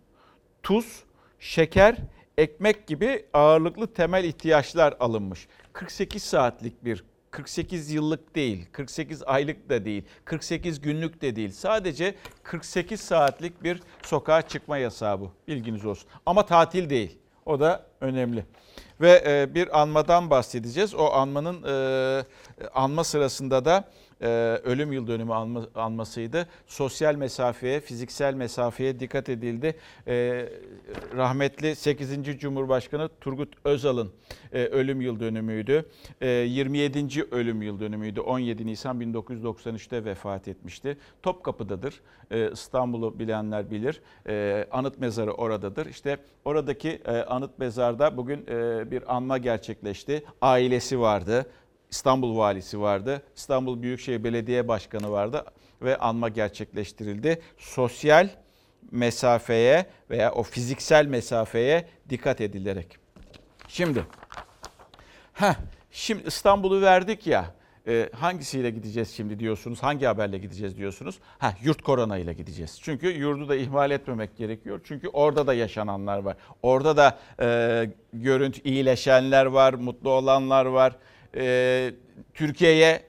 tuz, şeker, ekmek gibi ağırlıklı temel ihtiyaçlar alınmış. 48 saatlik bir 48 yıllık değil, 48 aylık da değil, 48 günlük de değil. Sadece 48 saatlik bir sokağa çıkma yasağı bu. Bilginiz olsun. Ama tatil değil. O da önemli. Ve e, bir anmadan bahsedeceğiz. O anmanın e, anma sırasında da e, ölüm yıl dönümü anma, anmasıydı. Sosyal mesafeye, fiziksel mesafeye dikkat edildi. E, rahmetli 8. Cumhurbaşkanı Turgut Özal'ın e, ölüm yıl dönümüydü. E, 27. ölüm yıl dönümüydü. 17 Nisan 1993'te vefat etmişti. Topkapı'dadır. E, İstanbul'u bilenler bilir. E, anıt mezarı oradadır. İşte oradaki e, anıt mezarda bugün e, bir anma gerçekleşti. Ailesi vardı. İstanbul valisi vardı. İstanbul Büyükşehir Belediye Başkanı vardı ve anma gerçekleştirildi. Sosyal mesafeye veya o fiziksel mesafeye dikkat edilerek. Şimdi heh, şimdi İstanbul'u verdik ya. E, hangisiyle gideceğiz şimdi diyorsunuz? Hangi haberle gideceğiz diyorsunuz? Ha, yurt korona ile gideceğiz. Çünkü yurdu da ihmal etmemek gerekiyor. Çünkü orada da yaşananlar var. Orada da e, görüntü iyileşenler var, mutlu olanlar var e, Türkiye'ye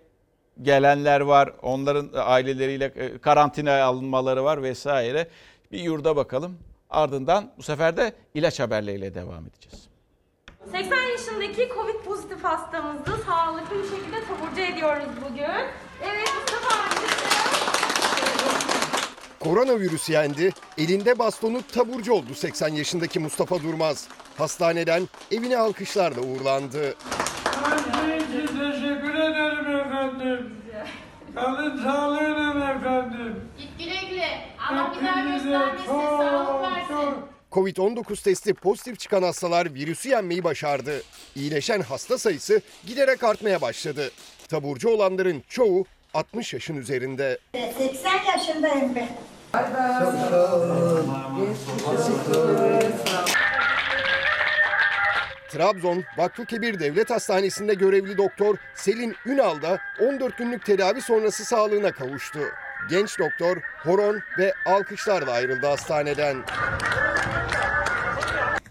gelenler var. Onların aileleriyle e, karantinaya alınmaları var vesaire. Bir yurda bakalım. Ardından bu sefer de ilaç haberleriyle devam edeceğiz. 80 yaşındaki Covid pozitif hastamızı sağlıklı bir şekilde taburcu ediyoruz bugün. Evet Mustafa amcası. Koronavirüs yendi, elinde bastonu taburcu oldu 80 yaşındaki Mustafa Durmaz. Hastaneden evine alkışlarla uğurlandı. Teşekkür ederim efendim. Kalın sağlığıyla efendim. Git güle güle. Allah bir daha göstermesin. Sağlık versin. Covid-19 testi pozitif çıkan hastalar virüsü yenmeyi başardı. İyileşen hasta sayısı giderek artmaya başladı. Taburcu olanların çoğu 60 yaşın üzerinde. 80 yaşındayım ben. Trabzon Vakfı Devlet Hastanesi'nde görevli doktor Selin Ünal da 14 günlük tedavi sonrası sağlığına kavuştu. Genç doktor horon ve alkışlarla ayrıldı hastaneden.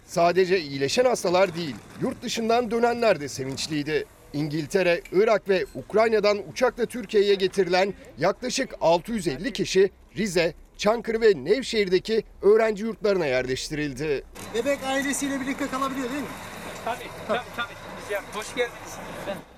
Sadece iyileşen hastalar değil, yurt dışından dönenler de sevinçliydi. İngiltere, Irak ve Ukrayna'dan uçakla Türkiye'ye getirilen yaklaşık 650 kişi Rize, Çankırı ve Nevşehir'deki öğrenci yurtlarına yerleştirildi. Bebek ailesiyle birlikte kalabiliyor değil mi? Tabii, tabii, tabii. Hoş geldiniz.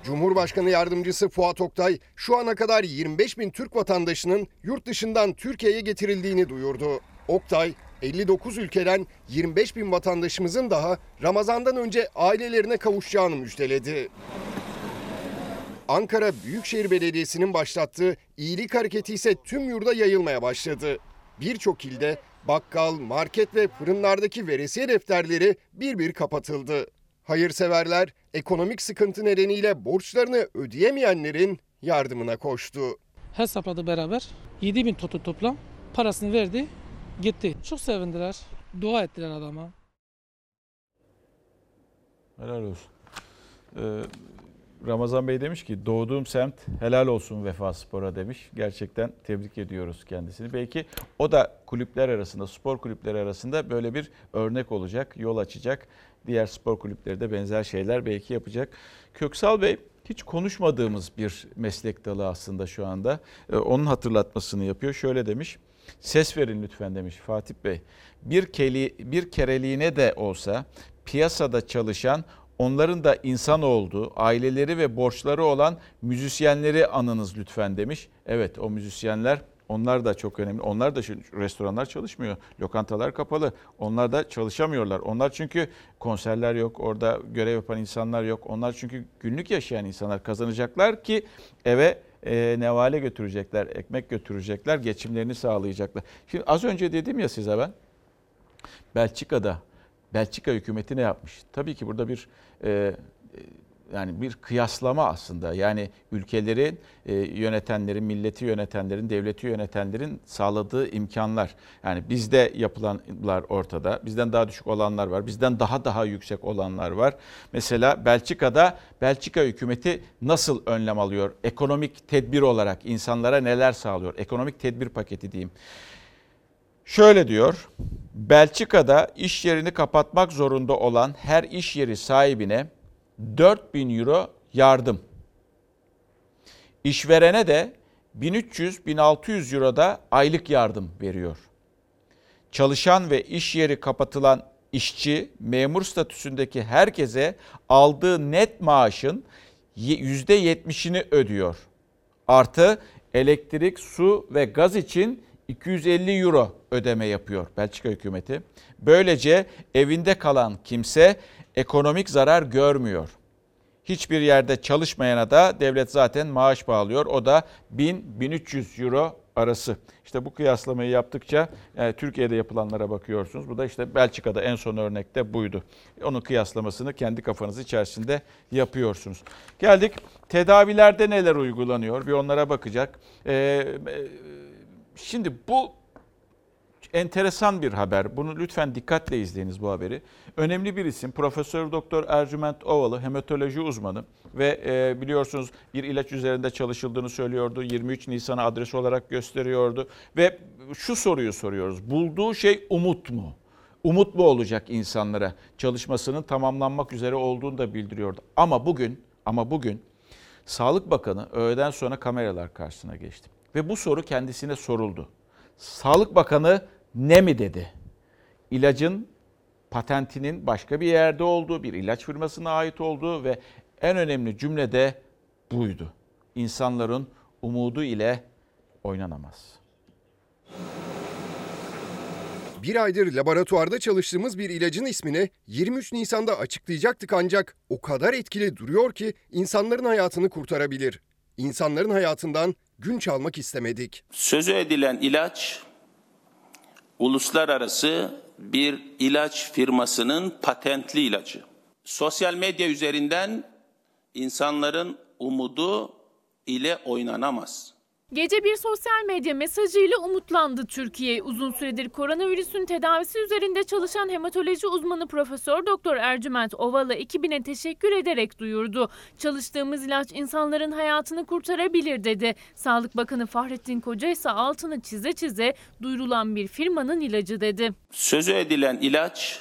Cumhurbaşkanı Yardımcısı Fuat Oktay şu ana kadar 25 bin Türk vatandaşının yurt dışından Türkiye'ye getirildiğini duyurdu. Oktay, 59 ülkeden 25 bin vatandaşımızın daha Ramazan'dan önce ailelerine kavuşacağını müjdeledi. Ankara Büyükşehir Belediyesi'nin başlattığı iyilik hareketi ise tüm yurda yayılmaya başladı. Birçok ilde bakkal, market ve fırınlardaki veresiye defterleri bir bir kapatıldı. Hayırseverler ekonomik sıkıntı nedeniyle borçlarını ödeyemeyenlerin yardımına koştu. Hesapladı beraber 7 bin totu toplam parasını verdi gitti. Çok sevindiler. Dua ettiler adama. Helal olsun. Ee, Ramazan Bey demiş ki doğduğum semt helal olsun Vefa Spor'a demiş. Gerçekten tebrik ediyoruz kendisini. Belki o da kulüpler arasında, spor kulüpleri arasında böyle bir örnek olacak, yol açacak. Diğer spor kulüpleri de benzer şeyler belki yapacak. Köksal Bey hiç konuşmadığımız bir meslek dalı aslında şu anda. Ee, onun hatırlatmasını yapıyor. Şöyle demiş. Ses verin lütfen demiş Fatih Bey. Bir, keli, bir kereliğine de olsa piyasada çalışan onların da insan olduğu, aileleri ve borçları olan müzisyenleri anınız lütfen demiş. Evet o müzisyenler onlar da çok önemli. Onlar da restoranlar çalışmıyor. Lokantalar kapalı. Onlar da çalışamıyorlar. Onlar çünkü konserler yok. Orada görev yapan insanlar yok. Onlar çünkü günlük yaşayan insanlar kazanacaklar ki eve e, nevale götürecekler, ekmek götürecekler, geçimlerini sağlayacaklar. Şimdi az önce dedim ya size ben, Belçika'da, Belçika hükümeti ne yapmış? Tabii ki burada bir e, yani bir kıyaslama aslında. Yani ülkelerin e, yönetenlerin, milleti yönetenlerin, devleti yönetenlerin sağladığı imkanlar. Yani bizde yapılanlar ortada. Bizden daha düşük olanlar var. Bizden daha daha yüksek olanlar var. Mesela Belçika'da Belçika hükümeti nasıl önlem alıyor? Ekonomik tedbir olarak insanlara neler sağlıyor? Ekonomik tedbir paketi diyeyim. Şöyle diyor. Belçika'da iş yerini kapatmak zorunda olan her iş yeri sahibine 4000 euro yardım. İşverene de 1300-1600 euro da aylık yardım veriyor. Çalışan ve iş yeri kapatılan işçi, memur statüsündeki herkese aldığı net maaşın %70'ini ödüyor. Artı elektrik, su ve gaz için 250 euro ödeme yapıyor Belçika hükümeti. Böylece evinde kalan kimse ekonomik zarar görmüyor. Hiçbir yerde çalışmayana da devlet zaten maaş bağlıyor. O da 1000-1300 euro arası. İşte bu kıyaslamayı yaptıkça yani e, Türkiye'de yapılanlara bakıyorsunuz. Bu da işte Belçika'da en son örnekte buydu. Onun kıyaslamasını kendi kafanız içerisinde yapıyorsunuz. Geldik tedavilerde neler uygulanıyor bir onlara bakacak. Ee, Şimdi bu enteresan bir haber. Bunu lütfen dikkatle izleyiniz bu haberi. Önemli bir isim Profesör Doktor Ercüment Ovalı hematoloji uzmanı ve e, biliyorsunuz bir ilaç üzerinde çalışıldığını söylüyordu. 23 Nisan'ı adres olarak gösteriyordu ve şu soruyu soruyoruz. Bulduğu şey umut mu? Umut mu olacak insanlara? Çalışmasının tamamlanmak üzere olduğunu da bildiriyordu. Ama bugün ama bugün Sağlık Bakanı öğleden sonra kameralar karşısına geçti. Ve bu soru kendisine soruldu. Sağlık Bakanı ne mi dedi? İlacın patentinin başka bir yerde olduğu, bir ilaç firmasına ait olduğu ve en önemli cümle de buydu. İnsanların umudu ile oynanamaz. Bir aydır laboratuvarda çalıştığımız bir ilacın ismini 23 Nisan'da açıklayacaktık ancak o kadar etkili duruyor ki insanların hayatını kurtarabilir. İnsanların hayatından gün çalmak istemedik. Sözü edilen ilaç uluslararası bir ilaç firmasının patentli ilacı. Sosyal medya üzerinden insanların umudu ile oynanamaz. Gece bir sosyal medya mesajıyla umutlandı Türkiye. Uzun süredir koronavirüsün tedavisi üzerinde çalışan hematoloji uzmanı Profesör Doktor Ercüment Ovalı ekibine teşekkür ederek duyurdu. Çalıştığımız ilaç insanların hayatını kurtarabilir dedi. Sağlık Bakanı Fahrettin Koca ise altını çize çize duyurulan bir firmanın ilacı dedi. Sözü edilen ilaç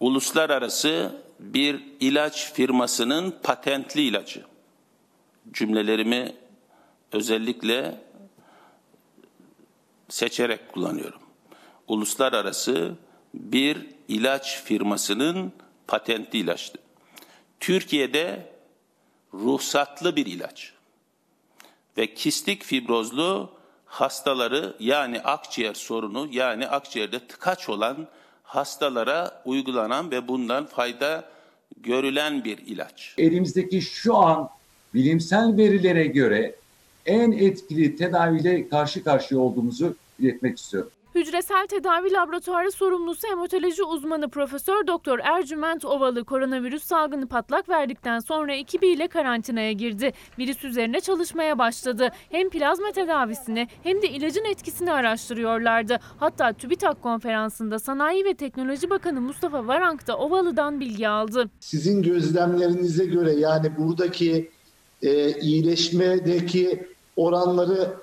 uluslararası bir ilaç firmasının patentli ilacı. Cümlelerimi özellikle seçerek kullanıyorum. Uluslararası bir ilaç firmasının patentli ilaçtı. Türkiye'de ruhsatlı bir ilaç ve kistik fibrozlu hastaları yani akciğer sorunu yani akciğerde tıkaç olan hastalara uygulanan ve bundan fayda görülen bir ilaç. Elimizdeki şu an bilimsel verilere göre en etkili tedaviyle karşı karşıya olduğumuzu iletmek istiyorum. Hücresel tedavi laboratuvarı sorumlusu hematoloji uzmanı Profesör Doktor Ercüment Ovalı koronavirüs salgını patlak verdikten sonra ekibiyle karantinaya girdi. Virüs üzerine çalışmaya başladı. Hem plazma tedavisini hem de ilacın etkisini araştırıyorlardı. Hatta TÜBİTAK konferansında Sanayi ve Teknoloji Bakanı Mustafa Varank da Ovalı'dan bilgi aldı. Sizin gözlemlerinize göre yani buradaki e, iyileşmedeki oranları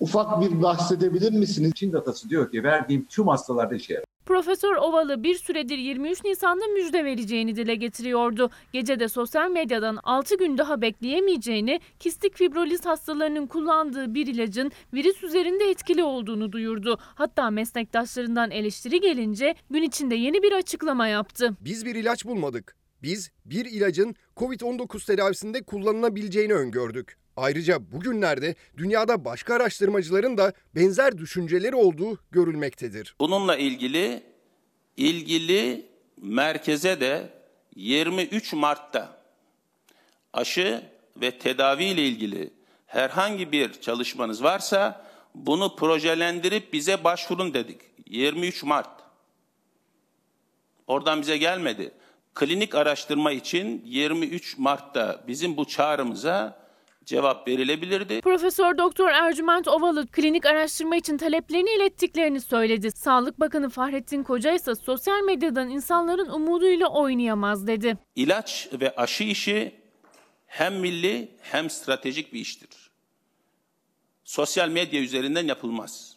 ufak bir bahsedebilir misiniz? Çin datası diyor ki verdiğim tüm hastalarda işe yarar. Profesör Ovalı bir süredir 23 Nisan'da müjde vereceğini dile getiriyordu. Gece de sosyal medyadan 6 gün daha bekleyemeyeceğini, kistik fibroliz hastalarının kullandığı bir ilacın virüs üzerinde etkili olduğunu duyurdu. Hatta meslektaşlarından eleştiri gelince gün içinde yeni bir açıklama yaptı. Biz bir ilaç bulmadık. Biz bir ilacın COVID-19 tedavisinde kullanılabileceğini öngördük. Ayrıca bugünlerde dünyada başka araştırmacıların da benzer düşünceleri olduğu görülmektedir. Bununla ilgili ilgili merkeze de 23 Mart'ta aşı ve tedavi ile ilgili herhangi bir çalışmanız varsa bunu projelendirip bize başvurun dedik. 23 Mart. Oradan bize gelmedi. Klinik araştırma için 23 Mart'ta bizim bu çağrımıza cevap verilebilirdi. Profesör Doktor Ercüment Ovalı klinik araştırma için taleplerini ilettiklerini söyledi. Sağlık Bakanı Fahrettin Koca ise sosyal medyadan insanların umuduyla oynayamaz dedi. İlaç ve aşı işi hem milli hem stratejik bir iştir. Sosyal medya üzerinden yapılmaz.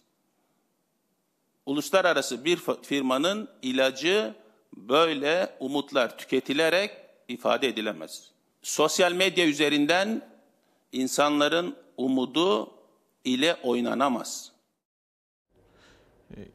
Uluslararası bir firmanın ilacı böyle umutlar tüketilerek ifade edilemez. Sosyal medya üzerinden insanların umudu ile oynanamaz.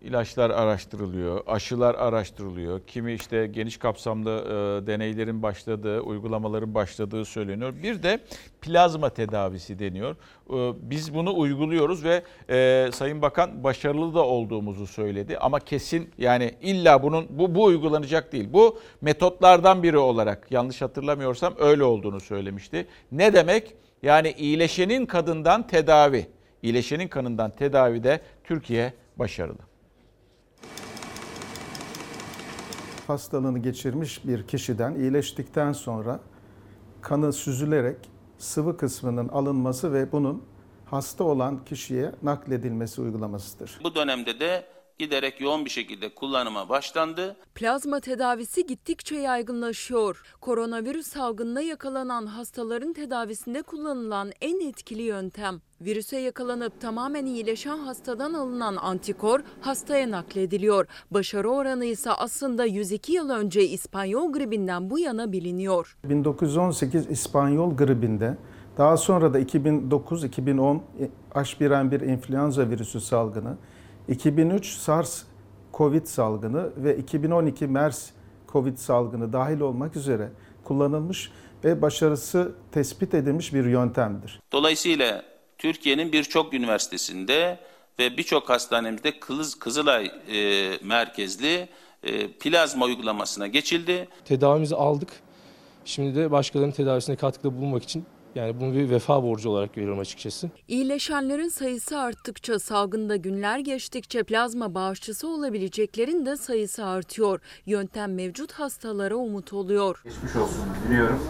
İlaçlar araştırılıyor, aşılar araştırılıyor. Kimi işte geniş kapsamlı e, deneylerin başladığı, uygulamaların başladığı söyleniyor. Bir de plazma tedavisi deniyor. E, biz bunu uyguluyoruz ve e, Sayın Bakan başarılı da olduğumuzu söyledi. Ama kesin yani illa bunun bu, bu uygulanacak değil. Bu metotlardan biri olarak yanlış hatırlamıyorsam öyle olduğunu söylemişti. Ne demek? Yani iyileşenin kadından tedavi. İyileşenin kanından tedavide Türkiye başarılı. Hastalığını geçirmiş bir kişiden iyileştikten sonra kanı süzülerek sıvı kısmının alınması ve bunun hasta olan kişiye nakledilmesi uygulamasıdır. Bu dönemde de giderek yoğun bir şekilde kullanıma başlandı. Plazma tedavisi gittikçe yaygınlaşıyor. Koronavirüs salgınına yakalanan hastaların tedavisinde kullanılan en etkili yöntem. Virüse yakalanıp tamamen iyileşen hastadan alınan antikor hastaya naklediliyor. Başarı oranı ise aslında 102 yıl önce İspanyol gribinden bu yana biliniyor. 1918 İspanyol gribinde daha sonra da 2009-2010 H1N1 influenza virüsü salgını 2003 SARS Covid salgını ve 2012 MERS Covid salgını dahil olmak üzere kullanılmış ve başarısı tespit edilmiş bir yöntemdir. Dolayısıyla Türkiye'nin birçok üniversitesinde ve birçok hastanemizde Kız, Kızılay e, merkezli e, plazma uygulamasına geçildi. Tedavimizi aldık. Şimdi de başkalarının tedavisine katkıda bulunmak için yani bunu bir vefa borcu olarak görüyorum açıkçası. İyileşenlerin sayısı arttıkça, salgında günler geçtikçe plazma bağışçısı olabileceklerin de sayısı artıyor. Yöntem mevcut hastalara umut oluyor. Geçmiş olsun diliyorum.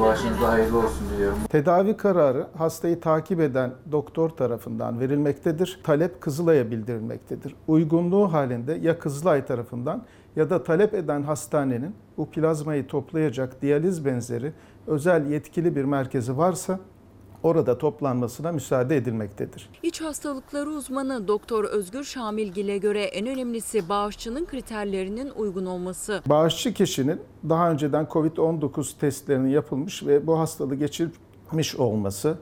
Bağışınız da hayırlı olsun diliyorum. Tedavi kararı hastayı takip eden doktor tarafından verilmektedir. Talep Kızılay'a bildirilmektedir. Uygunluğu halinde ya Kızılay tarafından ya da talep eden hastanenin bu plazmayı toplayacak diyaliz benzeri özel yetkili bir merkezi varsa orada toplanmasına müsaade edilmektedir. İç hastalıkları uzmanı Doktor Özgür Şamilgil'e göre en önemlisi bağışçının kriterlerinin uygun olması. Bağışçı kişinin daha önceden COVID-19 testlerinin yapılmış ve bu hastalığı geçirmiş olması,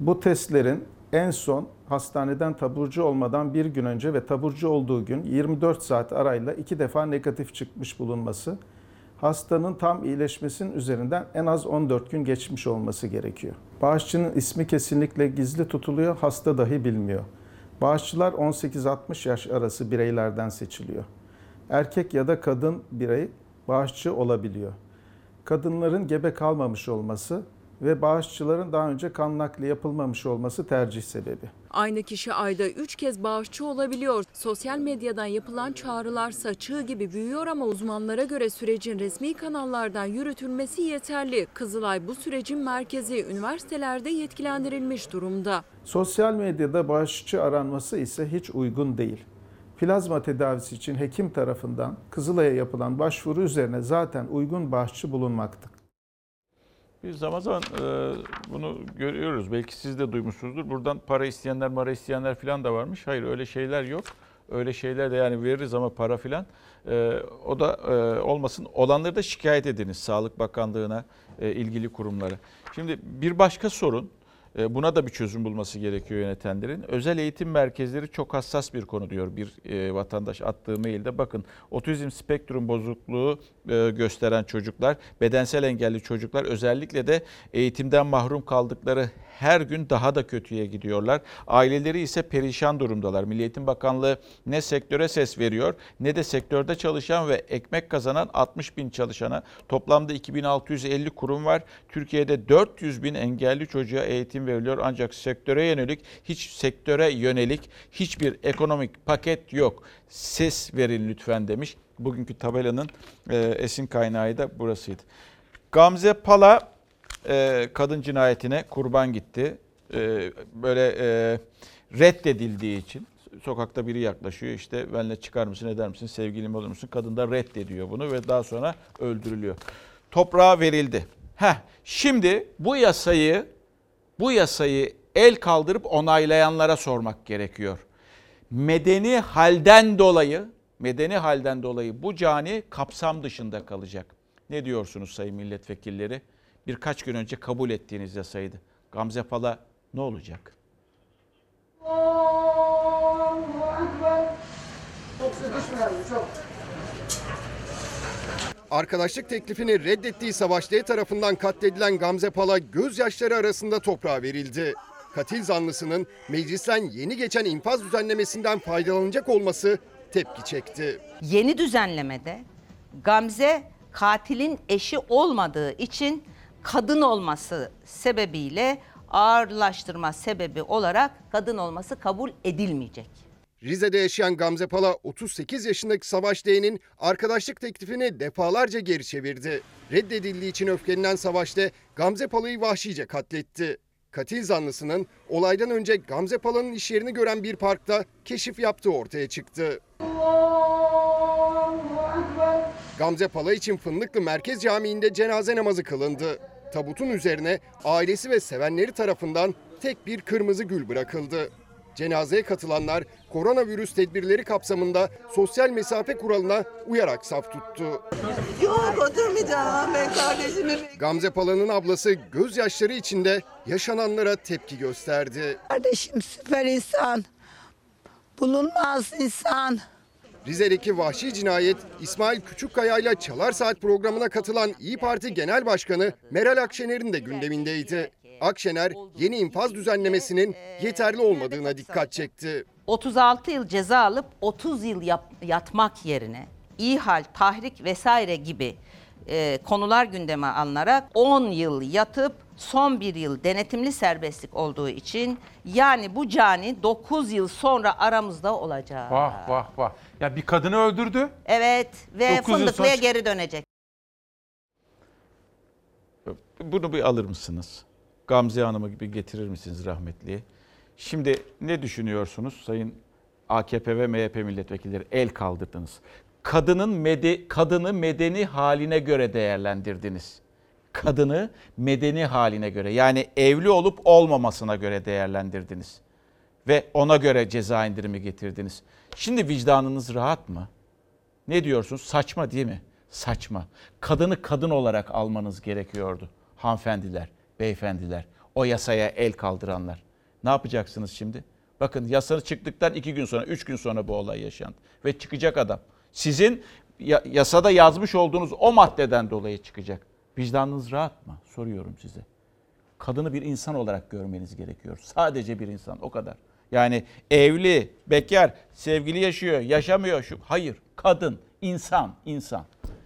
bu testlerin en son hastaneden taburcu olmadan bir gün önce ve taburcu olduğu gün 24 saat arayla iki defa negatif çıkmış bulunması, hastanın tam iyileşmesinin üzerinden en az 14 gün geçmiş olması gerekiyor. Bağışçının ismi kesinlikle gizli tutuluyor, hasta dahi bilmiyor. Bağışçılar 18-60 yaş arası bireylerden seçiliyor. Erkek ya da kadın birey bağışçı olabiliyor. Kadınların gebe kalmamış olması ve bağışçıların daha önce kan nakli yapılmamış olması tercih sebebi. Aynı kişi ayda 3 kez bağışçı olabiliyor. Sosyal medyadan yapılan çağrılarsa çığ gibi büyüyor ama uzmanlara göre sürecin resmi kanallardan yürütülmesi yeterli. Kızılay bu sürecin merkezi üniversitelerde yetkilendirilmiş durumda. Sosyal medyada bağışçı aranması ise hiç uygun değil. Plazma tedavisi için hekim tarafından Kızılay'a yapılan başvuru üzerine zaten uygun bağışçı bulunmakta. Biz zaman zaman e, bunu görüyoruz. Belki siz de duymuşsunuzdur. Buradan para isteyenler, para isteyenler falan da varmış. Hayır öyle şeyler yok. Öyle şeyler de yani veririz ama para filan. E, o da e, olmasın. Olanları da şikayet ediniz Sağlık Bakanlığı'na, e, ilgili kurumlara. Şimdi bir başka sorun. E, buna da bir çözüm bulması gerekiyor yönetenlerin. Özel eğitim merkezleri çok hassas bir konu diyor bir e, vatandaş attığı mailde. Bakın otizm spektrum bozukluğu e, gösteren çocuklar, bedensel engelli çocuklar özellikle de eğitimden mahrum kaldıkları her gün daha da kötüye gidiyorlar. Aileleri ise perişan durumdalar. Milli Eğitim Bakanlığı ne sektöre ses veriyor ne de sektörde çalışan ve ekmek kazanan 60 bin çalışana toplamda 2650 kurum var. Türkiye'de 400 bin engelli çocuğa eğitim veriliyor ancak sektöre yönelik hiç sektöre yönelik hiçbir ekonomik paket yok. Ses verin lütfen demiş. Bugünkü tabelanın e, esin kaynağı da burasıydı. Gamze Pala e, kadın cinayetine kurban gitti. E, böyle e, reddedildiği için sokakta biri yaklaşıyor işte benimle çıkar mısın eder misin sevgilim olur musun? Kadın da reddediyor bunu ve daha sonra öldürülüyor. Toprağa verildi. Heh, şimdi bu yasayı bu yasayı el kaldırıp onaylayanlara sormak gerekiyor. Medeni halden dolayı medeni halden dolayı bu cani kapsam dışında kalacak. Ne diyorsunuz sayın milletvekilleri? Birkaç gün önce kabul ettiğiniz yasaydı. Gamze Pala ne olacak? Arkadaşlık teklifini reddettiği Savaş D tarafından katledilen Gamze Pala gözyaşları arasında toprağa verildi. Katil zanlısının meclisten yeni geçen infaz düzenlemesinden faydalanacak olması tepki çekti. Yeni düzenlemede Gamze katilin eşi olmadığı için kadın olması sebebiyle ağırlaştırma sebebi olarak kadın olması kabul edilmeyecek. Rize'de yaşayan Gamze Pala 38 yaşındaki Savaş D'nin arkadaşlık teklifini defalarca geri çevirdi. Reddedildiği için öfkelenen Savaş D Gamze Pala'yı vahşice katletti. Katil zanlısının olaydan önce Gamze Pala'nın iş yerini gören bir parkta keşif yaptığı ortaya çıktı. Gamze Pala için Fındıklı Merkez Camii'nde cenaze namazı kılındı. Tabutun üzerine ailesi ve sevenleri tarafından tek bir kırmızı gül bırakıldı. Cenazeye katılanlar koronavirüs tedbirleri kapsamında sosyal mesafe kuralına uyarak saf tuttu. Yok oturmayacağım ben kardeşimi. Gamze Pala'nın ablası gözyaşları içinde yaşananlara tepki gösterdi. Kardeşim süper insan. Bulunmaz insan. Rize'deki vahşi cinayet İsmail Küçükkaya ile Çalar Saat programına katılan İyi Parti Genel Başkanı Meral Akşener'in de gündemindeydi. Akşener yeni infaz düzenlemesinin yeterli olmadığına dikkat çekti. 36 yıl ceza alıp 30 yıl yap- yatmak yerine ihal, tahrik vesaire gibi e, konular gündeme alınarak 10 yıl yatıp son bir yıl denetimli serbestlik olduğu için yani bu cani 9 yıl sonra aramızda olacak. Vah vah vah. Ya bir kadını öldürdü. Evet ve Dokuz yıl Fındıklı'ya sonra- geri dönecek. Bunu bir alır mısınız? Gamze Hanım'ı gibi getirir misiniz rahmetliye? Şimdi ne düşünüyorsunuz sayın AKP ve MHP milletvekilleri el kaldırdınız. Kadının mede, kadını medeni haline göre değerlendirdiniz. Kadını medeni haline göre yani evli olup olmamasına göre değerlendirdiniz. Ve ona göre ceza indirimi getirdiniz. Şimdi vicdanınız rahat mı? Ne diyorsunuz? Saçma değil mi? Saçma. Kadını kadın olarak almanız gerekiyordu. Hanımefendiler, beyefendiler, o yasaya el kaldıranlar. Ne yapacaksınız şimdi? Bakın yasa çıktıktan iki gün sonra, üç gün sonra bu olay yaşandı. Ve çıkacak adam. Sizin ya- yasada yazmış olduğunuz o maddeden dolayı çıkacak. Vicdanınız rahat mı? Soruyorum size. Kadını bir insan olarak görmeniz gerekiyor. Sadece bir insan o kadar. Yani evli, bekar, sevgili yaşıyor, yaşamıyor şu. Hayır, kadın, insan, insan.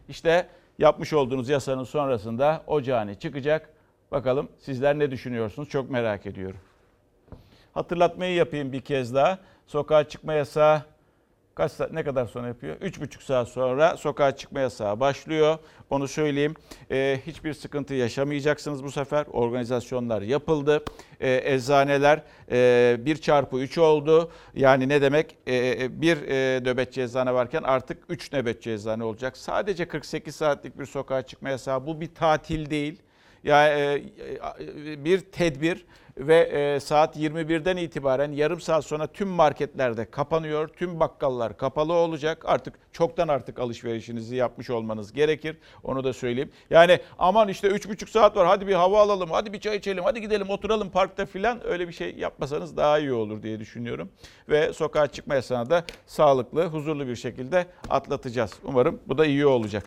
İşte yapmış olduğunuz yasanın sonrasında o cani çıkacak. Bakalım sizler ne düşünüyorsunuz? Çok merak ediyorum. Hatırlatmayı yapayım bir kez daha. Sokağa çıkma yasağı kaç saat, ne kadar sonra yapıyor? 3,5 saat sonra sokağa çıkma yasağı başlıyor. Onu söyleyeyim. Ee, hiçbir sıkıntı yaşamayacaksınız bu sefer. Organizasyonlar yapıldı. Ee, eczaneler e, 1 çarpı 3 oldu. Yani ne demek? Ee, bir e, nöbetçi eczane varken artık 3 nöbetçi eczane olacak. Sadece 48 saatlik bir sokağa çıkma yasağı. Bu bir tatil değil. Yani e, e, bir tedbir ve e, saat 21'den itibaren yarım saat sonra tüm marketlerde kapanıyor. Tüm bakkallar kapalı olacak. Artık çoktan artık alışverişinizi yapmış olmanız gerekir. Onu da söyleyeyim. Yani aman işte 3,5 saat var hadi bir hava alalım, hadi bir çay içelim, hadi gidelim oturalım parkta filan öyle bir şey yapmasanız daha iyi olur diye düşünüyorum. Ve sokağa çıkma yasağını da sağlıklı, huzurlu bir şekilde atlatacağız. Umarım bu da iyi olacak.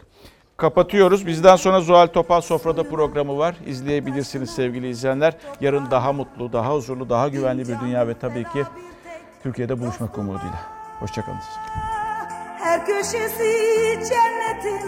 Kapatıyoruz. Bizden sonra Zuhal Topal Sofrada programı var. İzleyebilirsiniz sevgili izleyenler. Yarın daha mutlu, daha huzurlu, daha güvenli bir dünya ve tabii ki Türkiye'de buluşmak umuduyla. Hoşçakalın. Her köşesi cennetin